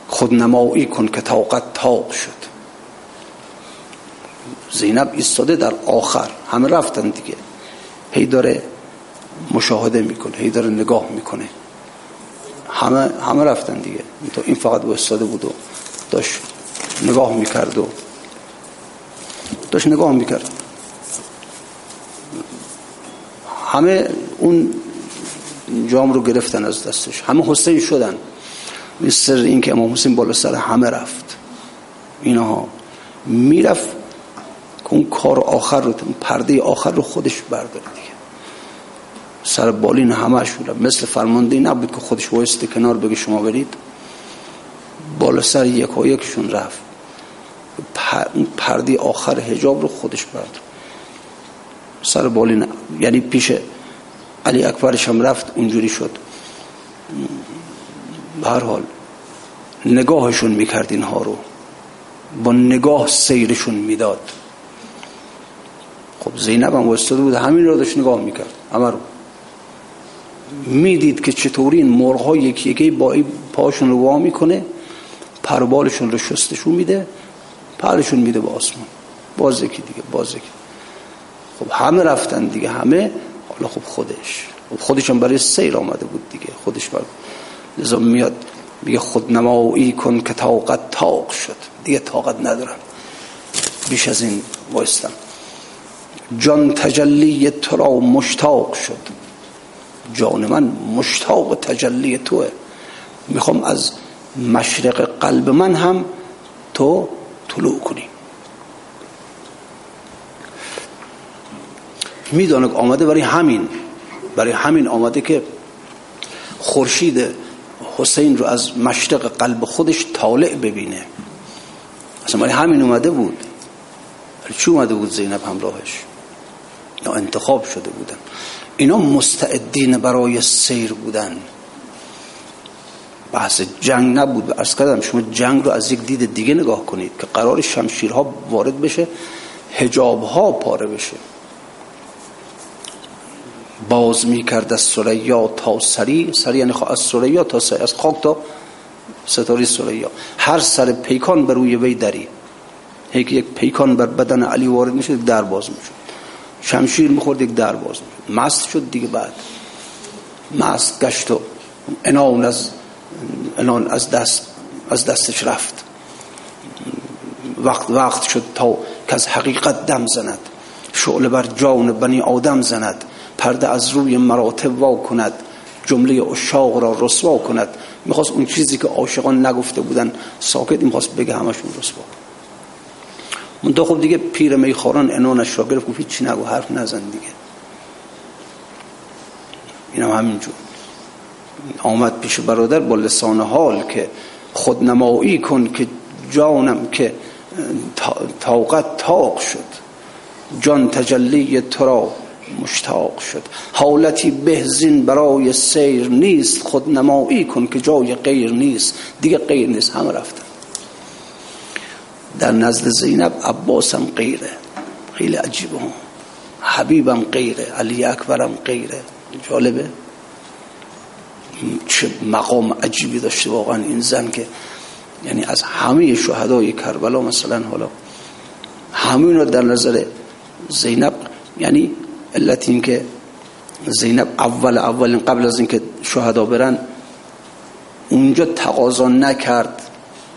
خودنمایی کن که طاقت تاق شد. زینب ایستاده در آخر. همه رفتن دیگه. هی داره مشاهده می‌کنه هی داره نگاه می‌کنه. همه همه رفتن دیگه. تو این فقط ایستاده بود و داشت نگاه می‌کرد و داشت نگاه می‌کرد. همه اون جام رو گرفتن از دستش. همه حسین شدن. سر این که امام حسین بالا سر همه رفت. اینها می‌رفت اون کار آخر رو پرده آخر رو خودش برداره دیگه. سر بالین همه شده مثل فرمانده نبود که خودش وایسته کنار بگه شما برید. بالا سر یک و یکشون رفت پردی آخر هجاب رو خودش برد سر بالین یعنی پیش علی اکبرش هم رفت اونجوری شد. به هر حال نگاهشون می‌کرد اینها رو. با نگاه سیرشون می‌داد. خب زینب هم وستاده بود همین رو داشت نگاه می‌کرد. همه رو می‌دید که چطوری این مرغ یکی یکی با پاشون رو وا می‌کنه پربالشون رو شستشون میده پرشون میده به آسمان. باز یکی دیگه باز یکی خب همه رفتن دیگه همه؟ حالا خب خودش. خب خودش هم برای سیر آمده بود دیگه خودش بر لذا میاد میگه خود نمایی کن که طاقت تاق شد. دیگه طاقت ندارم. بیش از این بایستم جان تجلی تو را مشتاق شد. جان من مشتاق تجلی توه. می‌خوام از مشرق قلب من هم تو طلوع کنی. میدانه آمده برای همین برای همین آمده که خورشید حسین رو از مشرق قلب خودش طالع ببینه. اصلا برای همین اومده بود. چی اومده بود زینب همراهش؟ یا انتخاب شده بودن. اینا مستعدین برای سیر بودن. بحث جنگ نبود. از کردم شما جنگ رو از یک دید دیگه نگاه کنید که قرار شمشیرها وارد بشه هجابها پاره بشه. باز می کرد از سریا تا سری. سری یعنی از سریا تا سری. از خاک تا ستاری سریا. هر سر پیکان بر روی وی دری. هیک یک پیکان بر بدن علی وارد میشه در باز میشه شمشیر می‌خورد یک در باز میشه مست شد دیگه بعد. مست گشت و انان از انان از دست از دستش رفت. وقت وقت شد تا که از حقیقت دم زند. شعله بر جان بنی آدم زند. پرده از روی مراتب وا کند جمله اشاق را رسوا کند. می‌خواست اون چیزی که عاشقان نگفته بودن ساکت می‌خواست بگه همشون رسوا. من خب دیگه پیر میخوران انانش را گرفت گفت چی نگو حرف نزن دیگه. این هم همینجور. آمد پیش برادر با لسان حال که خودنمایی کن که جانم که طاقت تاق شد. جان تجلی تو را مشتاق شد. حالتی بهزین برای سیر نیست. خود نمایی کن که جای غیر نیست. دیگه غیر نیست. همه رفتن. در نزد زینب عباسم غیره. خیلی عجیبه. هم حبیبم غیره. علی اکبرم غیره. جالبه. چه مقام عجیبی داشته واقعا این زن که یعنی از همه شهدای کربلا مثلا حالا همین در نظر زینب یعنی علت این که زینب اول اولین قبل از اینکه شهدا برن اونجا تقاضا نکرد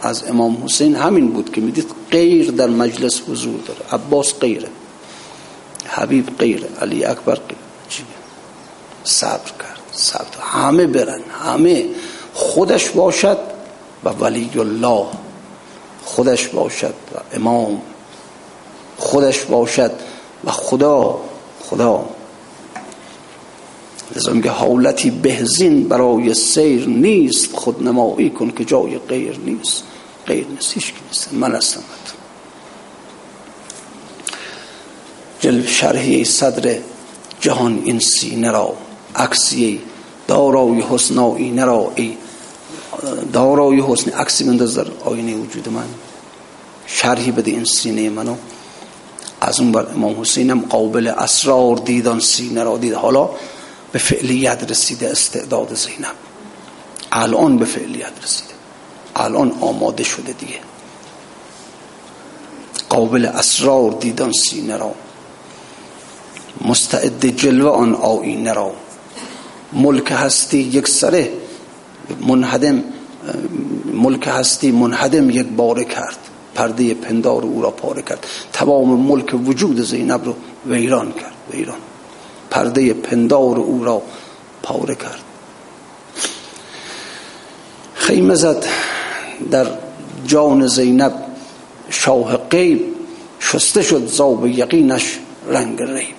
از امام حسین. همین بود که می‌دید غیر در مجلس حضور داره. عباس غیره حبیب غیره علی اکبر غیره. صبر کرد صبر. همه برن همه. خودش باشد و ولی الله خودش باشد و امام. خودش باشد و خدا. خدا. لذا میگه حالتی بهزین برای سیر نیست خود نمایی کن که جای غیر نیست. غیر نیست هیچ نیست. من هستم. جلب شرحی صدر جهان این سینه را عکسی دارای حسن آینه را ای دارای حسن عکسی مندازر آینه وجود من. شرحی بده این سینه منو. از اون بر امام حسینم قابل اسرار دیدان سینه را دید. حالا به فعلیت رسیده استعداد زینب. الان به فعلیت رسیده. الان آماده شده دیگه. قابل اسرار دیدان سینه را. مستعد جلوه آن آینه را. ملک هستی یک سره منهدم ملک هستی منهدم یک باره کرد. پرده پندار او را پاره کرد. تمام ملک وجود زینب رو ویران کرد ویران. پرده پندار او را پاره کرد. خیمه زد در جان زینب. شاه قیب شسته شد زاب یقینش رنگ ریب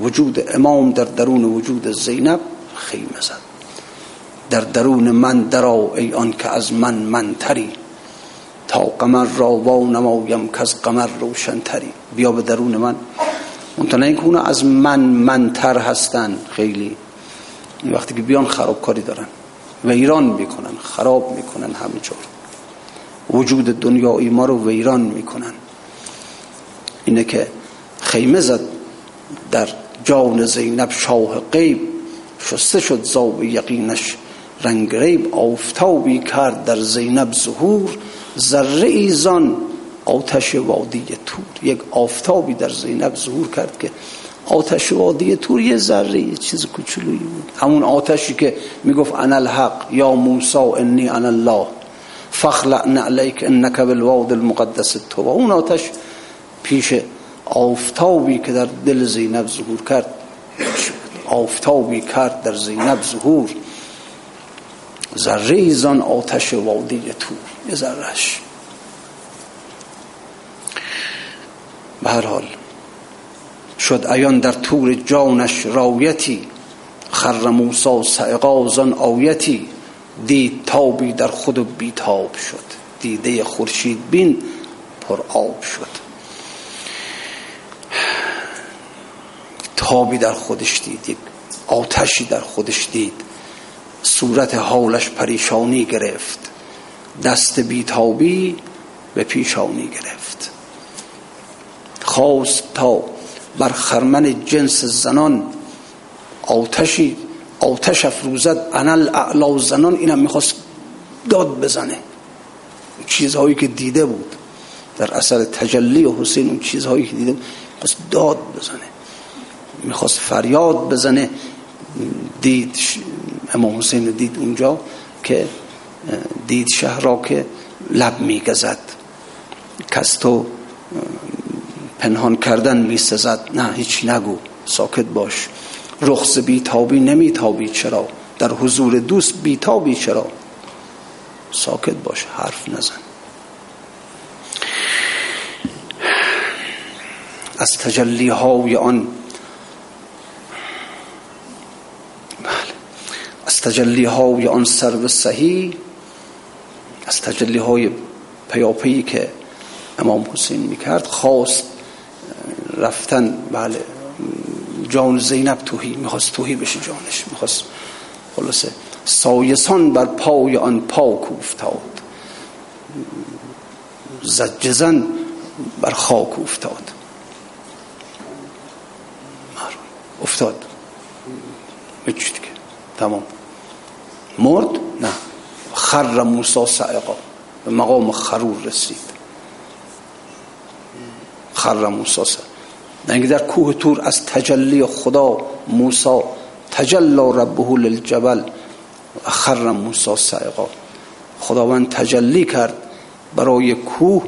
وجود امام در درون وجود زینب خیمه زد. در درون من درا ای آن که از من منتری. تا قمر را وا نمایم که از قمر روشنتری. بیا به درون من. منتها اینکه از من منتر هستن خیلی. این وقتی که بیان خرابکاری دارن ویران می‌کنن خراب می‌کنن همه جور وجود دنیایی ما رو ویران می‌کنن. اینه که خیمه زد در جان زینب شاه غیب. شسته شد زاب یقینش. رنگ ریب آفتابی کرد در زینب ظهور. ذره ایزان آتش وادی تور. یک آفتابی در زینب ظهور کرد که آتش وادی تور یه ذره یه چیز کوچولویی بود. همون آتشی که می‌گفت انا الحق یا موسی انی انا الله. فخلع نعلیک انک بالواد المقدس تو و اون آتش پیش آفتابی که در دل زینب ظهور کرد آفتابی کرد در زینب ظهور. ذره ایزان آتش وادی تور یه ذرهش به هر حال شد ایان در طور جانش رایتی خر موسا سعقازان آیتی دید تابی در خود و بیتاب شد. دیده خورشید بین پر آب شد. تابی در خودش دید آتشی در خودش دید. صورت حالش پریشانی گرفت. دست بیتابی به پیشانی گرفت. خواست تا بر خرمن جنس زنان آتشی آتش افروزد. انال اعلا زنان اینم می‌خواست داد بزنه. چیزهایی که دیده بود. در اثر تجلی و حسین اون چیزهایی که دیده داد بزنه. می‌خواست فریاد بزنه. دید امام حسین دید اونجا که دید شهر را که لب میگزد. کس تو پنهان کردن میسزد. نه هیچ نگو ساکت باش. رخص بیتابی نمیتابی چرا؟ در حضور دوست بیتابی چرا؟ ساکت باش حرف نزن. از تجلی های آن از تجلی های آن سرو صحیح از تجلی های پیاپی که امام حسین می‌کرد خواست رفتن بله جان زینب توهی می‌خواست توهی بشه جانش می‌خواست خلاصه سایسان بر پای آن پاک افتاد. زجزن بر خاک افتاد. افتاد. بچید که تمام. مرد؟ نه. خر موسا سعقا به مقام خرور رسید. خر موسا سعقا اینکه در کوه تور از تجلی خدا موسی تجلا ربه للجبل. خر موسی سعقا خداوند تجلی کرد برای کوه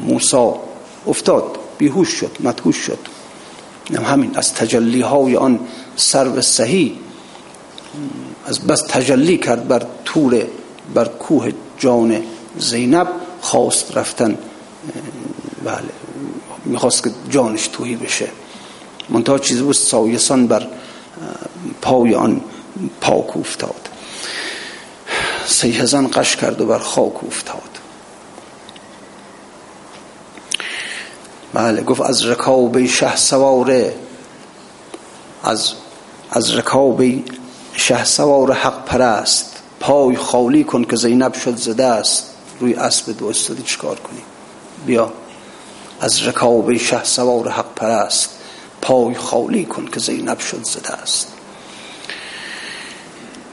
موسی. افتاد. بیهوش شد مدهوش شد. همین از تجلی های آن سرو صحیح از بس تجلی کرد بر تور بر کوه جان زینب خواست رفتن بله می‌خواست که جانش توهی بشه. منتها چیزی بود سایسان بر پای آن پاک افتاد سیهزن قش کرد و بر خاک افتاد بله گفت از رکاب شه سواره از از رکاب شه سوار حق پرست. پای خالی کن که زینب شد زده است روی اسب دو استادی چکار کنی بیا. از رکاب شه سوار حق پرست. پای خالی کن که زینب شد زده است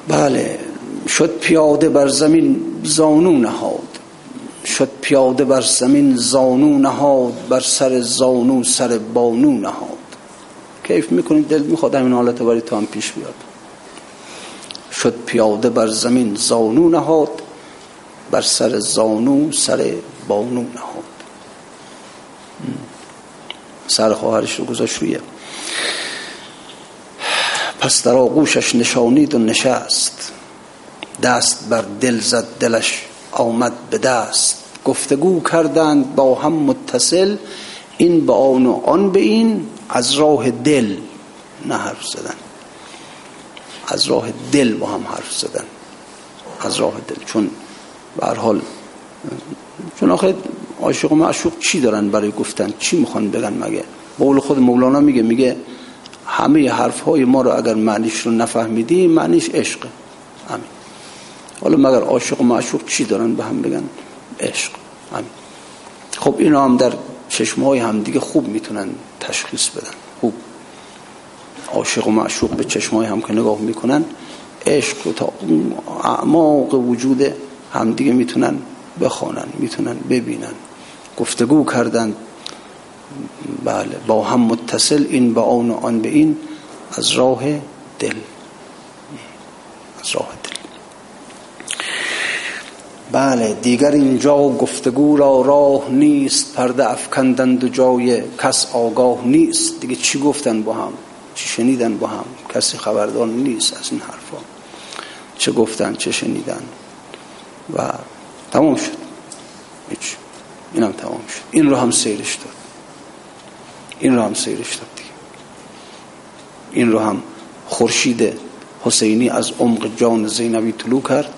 بله. شد پیاده بر زمین زانو نهاد. شد پیاده بر زمین زانو نهاد. بر سر زانو سر بانو نهاد. کیف می‌کنید دل می‌خواد همین حالت باری تا هم پیش بیاد. شد پیاده بر زمین زانو نهاد بر سر زانو سر بانو نهاد. سر خواهرش رو گذاشت روی پس در آغوشش نشانید و نشست. دست بر دل زد دلش آمد به دست. گفتگو کردند با هم متصل این به آن و آن به این از راه دل نه حرف زدن. از راه دل با هم حرف زدن. از راه دل. چون به حال چون آخه عاشق و معشوق چی دارن برای گفتن؟ چی می‌خوان بگن مگه؟ قول خود مولانا میگه میگه همه حرف های ما رو اگر معنیش رو نفهمیدی معنیش عشق. همین حالا مگر عاشق و معشوق چی دارن به هم بگن؟ عشق. همین خب اینا هم در چشم های هم دیگه خوب می‌تونن تشخیص بدن. خوب. عاشق و معشوق به چشم های هم که نگاه می‌کنن عشق تا اعماق وجود هم دیگه می‌تونن بخوانن می‌تونن ببینن. گفتگو کردن. بله با هم متصل این با آن و آن به این از راه دل. از راه دل. بله دیگر اینجا گفتگو را راه نیست پرده افکندند و جای کس آگاه نیست. دیگه چی گفتن با هم؟ چی شنیدن با هم؟ کسی خبردار نیست از این حرفا. چه گفتن چه شنیدن؟ و تمام شد. هیچ. اینم تمام شد. این رو هم سیرش داد. این رو هم سیرش داد دیگه. این رو هم خورشید حسینی از عمق جان زینبی طلوع کرد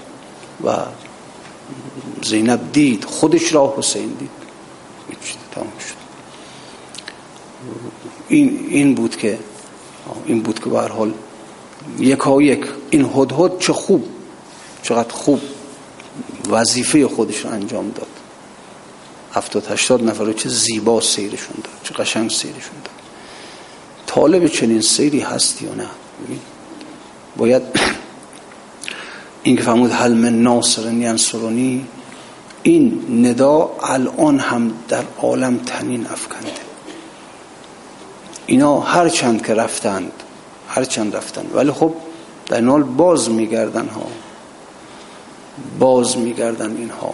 و زینب دید خودش را حسین دید. تمام شد. این این بود که این بود که به حال یکا یک. این هدهد چه خوب چقدر خوب وظیفه خودش رو انجام داد. هفتاد هشتاد نفر رو چه زیبا سیرشون داد چه قشنگ سیرشون داد. طالب چنین سیری هستی یا نه؟ باید *clears throat* این که فرمود حل من ناصرنی انصرونی این ندا الان هم در عالم تنین افکنده. اینا هر چند که رفتند هر چند رفتند. ولی خب در نال باز میگردن ها. باز میگردن اینها.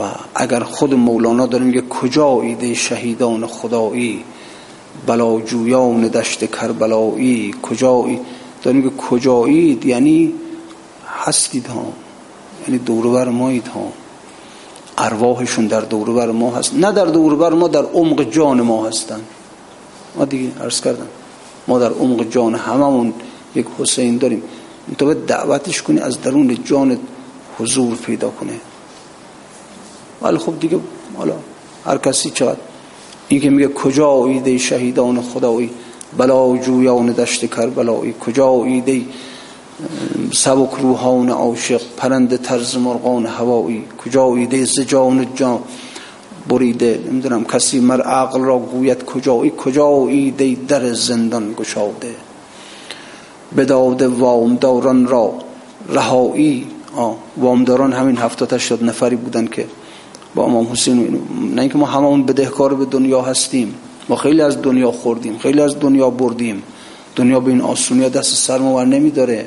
و اگر خود مولانا داره میگه کجا ایده شهیدان خدایی؟ بلاجویان دشت کربلایی. کجا داره میگه کجایید یعنی هستید ها. یعنی دوربر مایید ها. ارواحشون در دوربر ما هست. نه در دوربر ما در عمق جان ما هستن. ما دیگه عرض کردم ما در عمق جان هممون یک حسین داریم. تو به دعوتش کنی از درون جان حضور پیدا کنه. ولی خب دیگه حالا هر کسی چقدر این که میگه کجا ایده شهیدان خدایی؟ بلا جویان دشت کربلایی. کجا ایده سبک روحان عاشق پرند طرز مرغان هوایی؟ کجا ایده زجان جان؟ بریده نمی‌دونم کسی مر عقل را گوید کجایی کجا ایده در زندان گشاده. بداده وامداران را رهایی وامداران همین هفتاد هشتاد نفری بودن که با امام حسین نه اینکه ما هممون بدهکار به دنیا هستیم. ما خیلی از دنیا خوردیم خیلی از دنیا بردیم. دنیا به این آسونی دست سر ما نمیداره.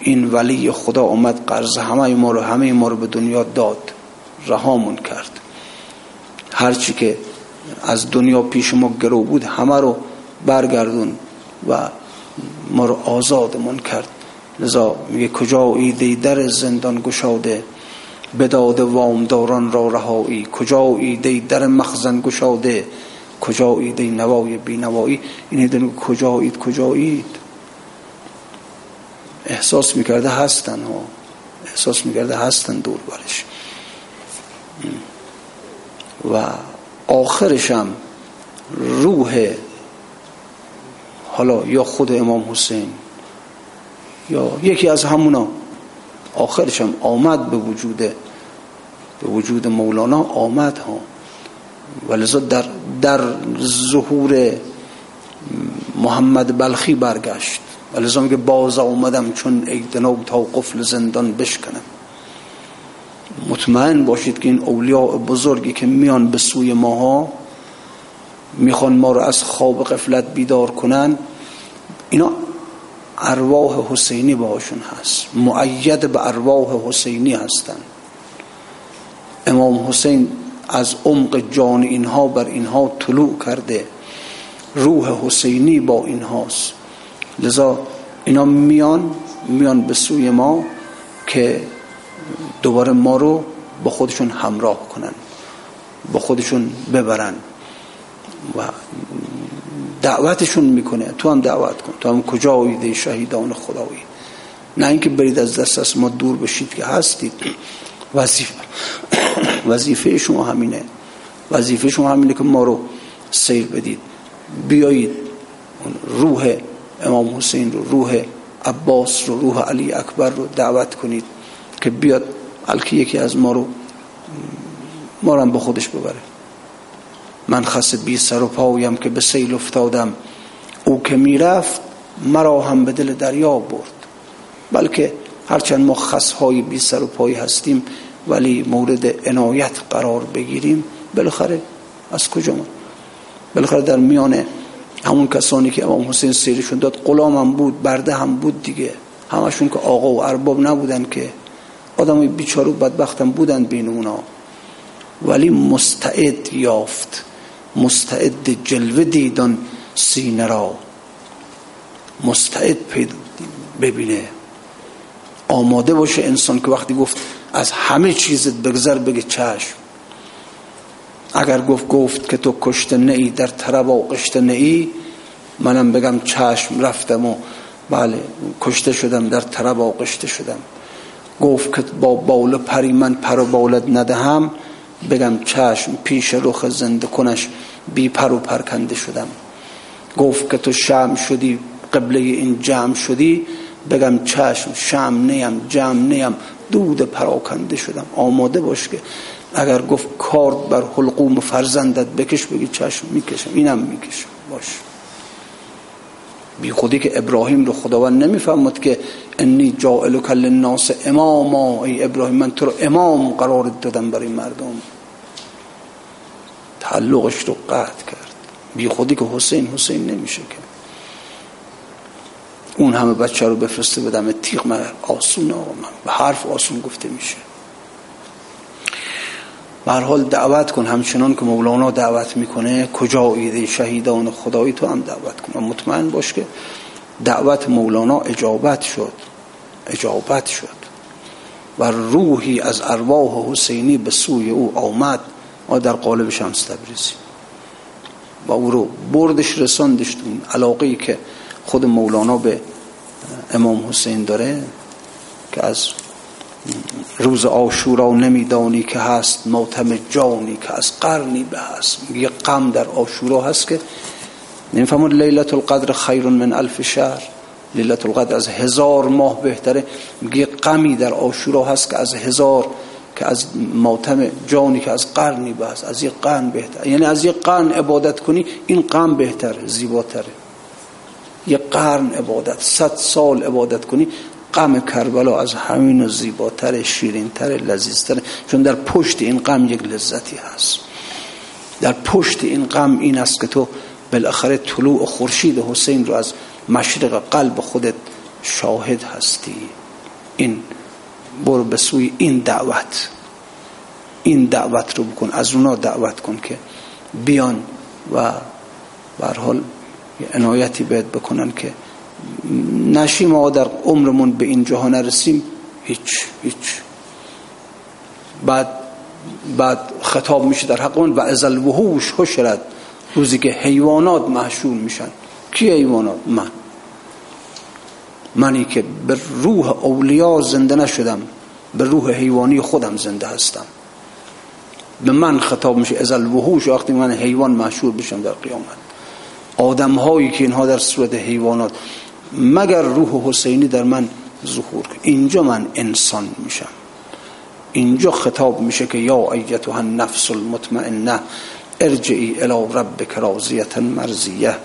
این ولی خدا اومد قرض همه ما رو همه ما رو به دنیا داد. رهامون کرد. هرچی که از دنیا پیش ما گرو بود همه رو برگردون و ما رو آزادمون کرد. لذا میگه کجا ایده در زندان گشاده؟ بداد وامداران را رهایی. کجا ایده در مخزن گشاده؟ کجا ایده نوای بینوایی؟ این دنو کجا اید کجا اید احساس می‌کرده هستن ها. احساس می‌کرده هستن دور برش و آخرشم روح حالا یا خود امام حسین یا یکی از همونا آخرشم آمد به وجود به وجود مولانا آمد ها. ولذا در در ظهور محمد بلخی برگشت. ولذا میگه باز آمدم چون ایدنو تا قفل زندان بشکنم. مطمئن باشید که این اولیاء بزرگی که میان به سوی ماها می‌خوان ما رو از خواب قفلت بیدار کنن اینا ارواح حسینی باشون هست. معید به ارواح حسینی هستن. امام حسین از عمق جان اینها بر اینها طلوع کرده. روح حسینی با اینهاست. لذا اینا میان میان به سوی ما که دوباره ما رو با خودشون همراه کنن با خودشون ببرن و دعوتشون می‌کنه. تو هم دعوت کن. تو هم کجا آیده شهیدان خدایی؟ نه اینکه برید از دست از ما دور بشید که هستید. وظیفه وظیفه شما همینه. وظیفه شما همینه که ما رو سیر بدید. بیایید روح امام حسین رو روح عباس رو روح علی اکبر رو دعوت کنید که بیاد بلکه یکی از ما رو ما رو هم به خودش ببره. من خس بی سر و پایم که به سیل افتادم. او که می‌رفت مرا هم به دل دریا برد. بلکه هرچند ما خسهای بی سر و پای هستیم ولی مورد عنایت قرار بگیریم. بالاخره از کجا ما؟ بالاخره در میان همون کسانی که امام حسین سیرشون داد غلام هم بود برده هم بود دیگه. همشون که آقا و ارباب نبودن که آدم بیچاره و بدبخت هم بودن بین اونا. ولی مستعد یافت. مستعد جلوه دیدن سینه را. مستعد ببینه. آماده باشه انسان که وقتی گفت از همه چیزت بگذر بگه چشم. اگر گفت گفت که تو کشته نئی در طرب و قشته منم بگم چشم رفتم و بله کشته شدم در طرب و قشته شدم. گفت که با باول پری من پر و باولت ندهم بگم چشم پیش رخ زنده کنش بی پر و پرکنده شدم. گفت که تو شم شدی قبله این جمع شدی بگم چشم شم نیم جمع نیم دود پراکنده شدم. آماده باش که اگر گفت کارد بر حلقوم فرزندت بکش بگی چشم می‌کشم اینم می‌کشم. باش. بی خودی که ابراهیم رو خداوند نمی‌فهمد که انی جائلک للناس اماما. ای ابراهیم من تو رو امام قرار دادم برای مردم. تعلقش رو قطع کرد. بی خودی که حسین حسین نمیشه که. اون همه بچه رو بفرسته بدم تیغ من آسون آقا من به حرف آسون گفته میشه. به حال دعوت کن. همچنان که مولانا دعوت می‌کنه کجا ایده شهیدان خدایی تو هم دعوت کن. مطمئن باش که دعوت مولانا اجابت شد. اجابت شد. و روحی از ارواح حسینی به سوی او آمد. ما در قالب شمس تبریزی. و او رو بردش رساندش اون علاقه که خود مولانا به امام حسین داره که از روز آشورا نمیدانی که هست موتم جانی که از قرنی به هست. یه غم در آشورا هست که نمیفهمون لیلت القدر خیر من الف شهر. لیلت القدر از هزار ماه بهتره. یه غمی در آشورا هست که از هزار که از ماتم جانی که از قرنی هست. از یه قرن بهتر یعنی از یه قرن عبادت کنی این غم بهتره زیباتره. یه قرن عبادت صد سال عبادت کنی غم کربلا از همین زیباتر شیرینتر لذیذتر. چون در پشت این غم یک لذتی هست. در پشت این غم این است که تو بالاخره طلوع خورشید حسین رو از مشرق قلب خودت شاهد هستی. این برو به سوی این دعوت. این دعوت رو بکن. از اونا دعوت کن که بیان و بر حال عنایتی بهت بکنن که نشیم ما در عمرمون به این جهان نرسیم هیچ هیچ. بعد بعد خطاب میشه در حق و از الوحوش حشرت روزی که حیوانات محشور میشن. کی حیوانات؟ من. منی که به روح اولیا زنده نشدم به روح حیوانی خودم زنده هستم. به من خطاب میشه از الوحوش وقتی من حیوان محشور بشم در قیامت. آدم هایی که اینها در صورت حیوانات مگر روح حسینی در من ظهور اینجا من انسان میشم. اینجا خطاب میشه که یا ایتها النفس المطمئنه ارجعی الى ربک راضیه مرضیه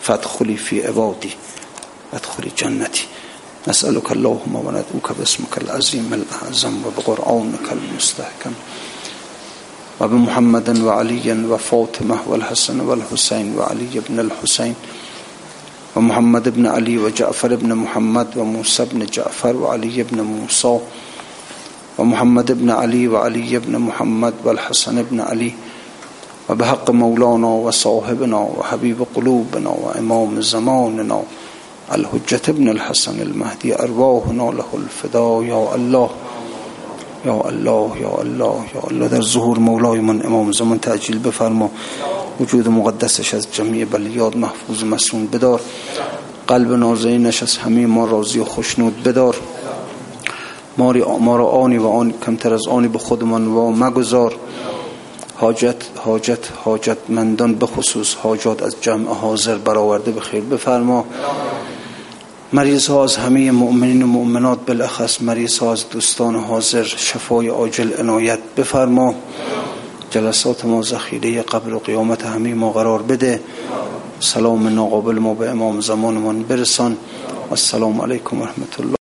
فادخلی فی عبادی فادخلی جنتی. نسألك اللهم وندعوك باسمك العظيم الأعظم وبقرآنك المستحكم وبمحمد وعلي وفاطمة والحسن والحسين وعلي بن الحسين ومحمد بن علي وجعفر بن محمد وموسى بن جعفر وعلي بن موسى ومحمد بن علي وعلي بن محمد والحسن بن علي وبحق مولانا وصاحبنا وحبيب قلوبنا وإمام زماننا الحجة بن الحسن المهدي أرواحنا له الفداء يا الله. یا الله یا الله یا الله. در ظهور مولای من امام زمان تعجیل بفرما. وجود مقدسش از جمعی بلیاد محفوظ مسون بدار. قلب نازنینش از همه ما راضی و خوشنود بدار. ما را آنی و آن کمتر از آنی به خودمان و مگذار. حاجت حاجت حاجت مندان به خصوص حاجات از جمع حاضر برآورده به خیر بفرما. مریض ها از همه مؤمنین و مؤمنات بالاخص مریض ها از دوستان حاضر شفای عاجل عنایت بفرما. جلسات ما ذخیره قبل و قیامت همه ما قرار بده. سلام ناقابل ما به امام زمانمان برسان. السلام علیکم و رحمت الله.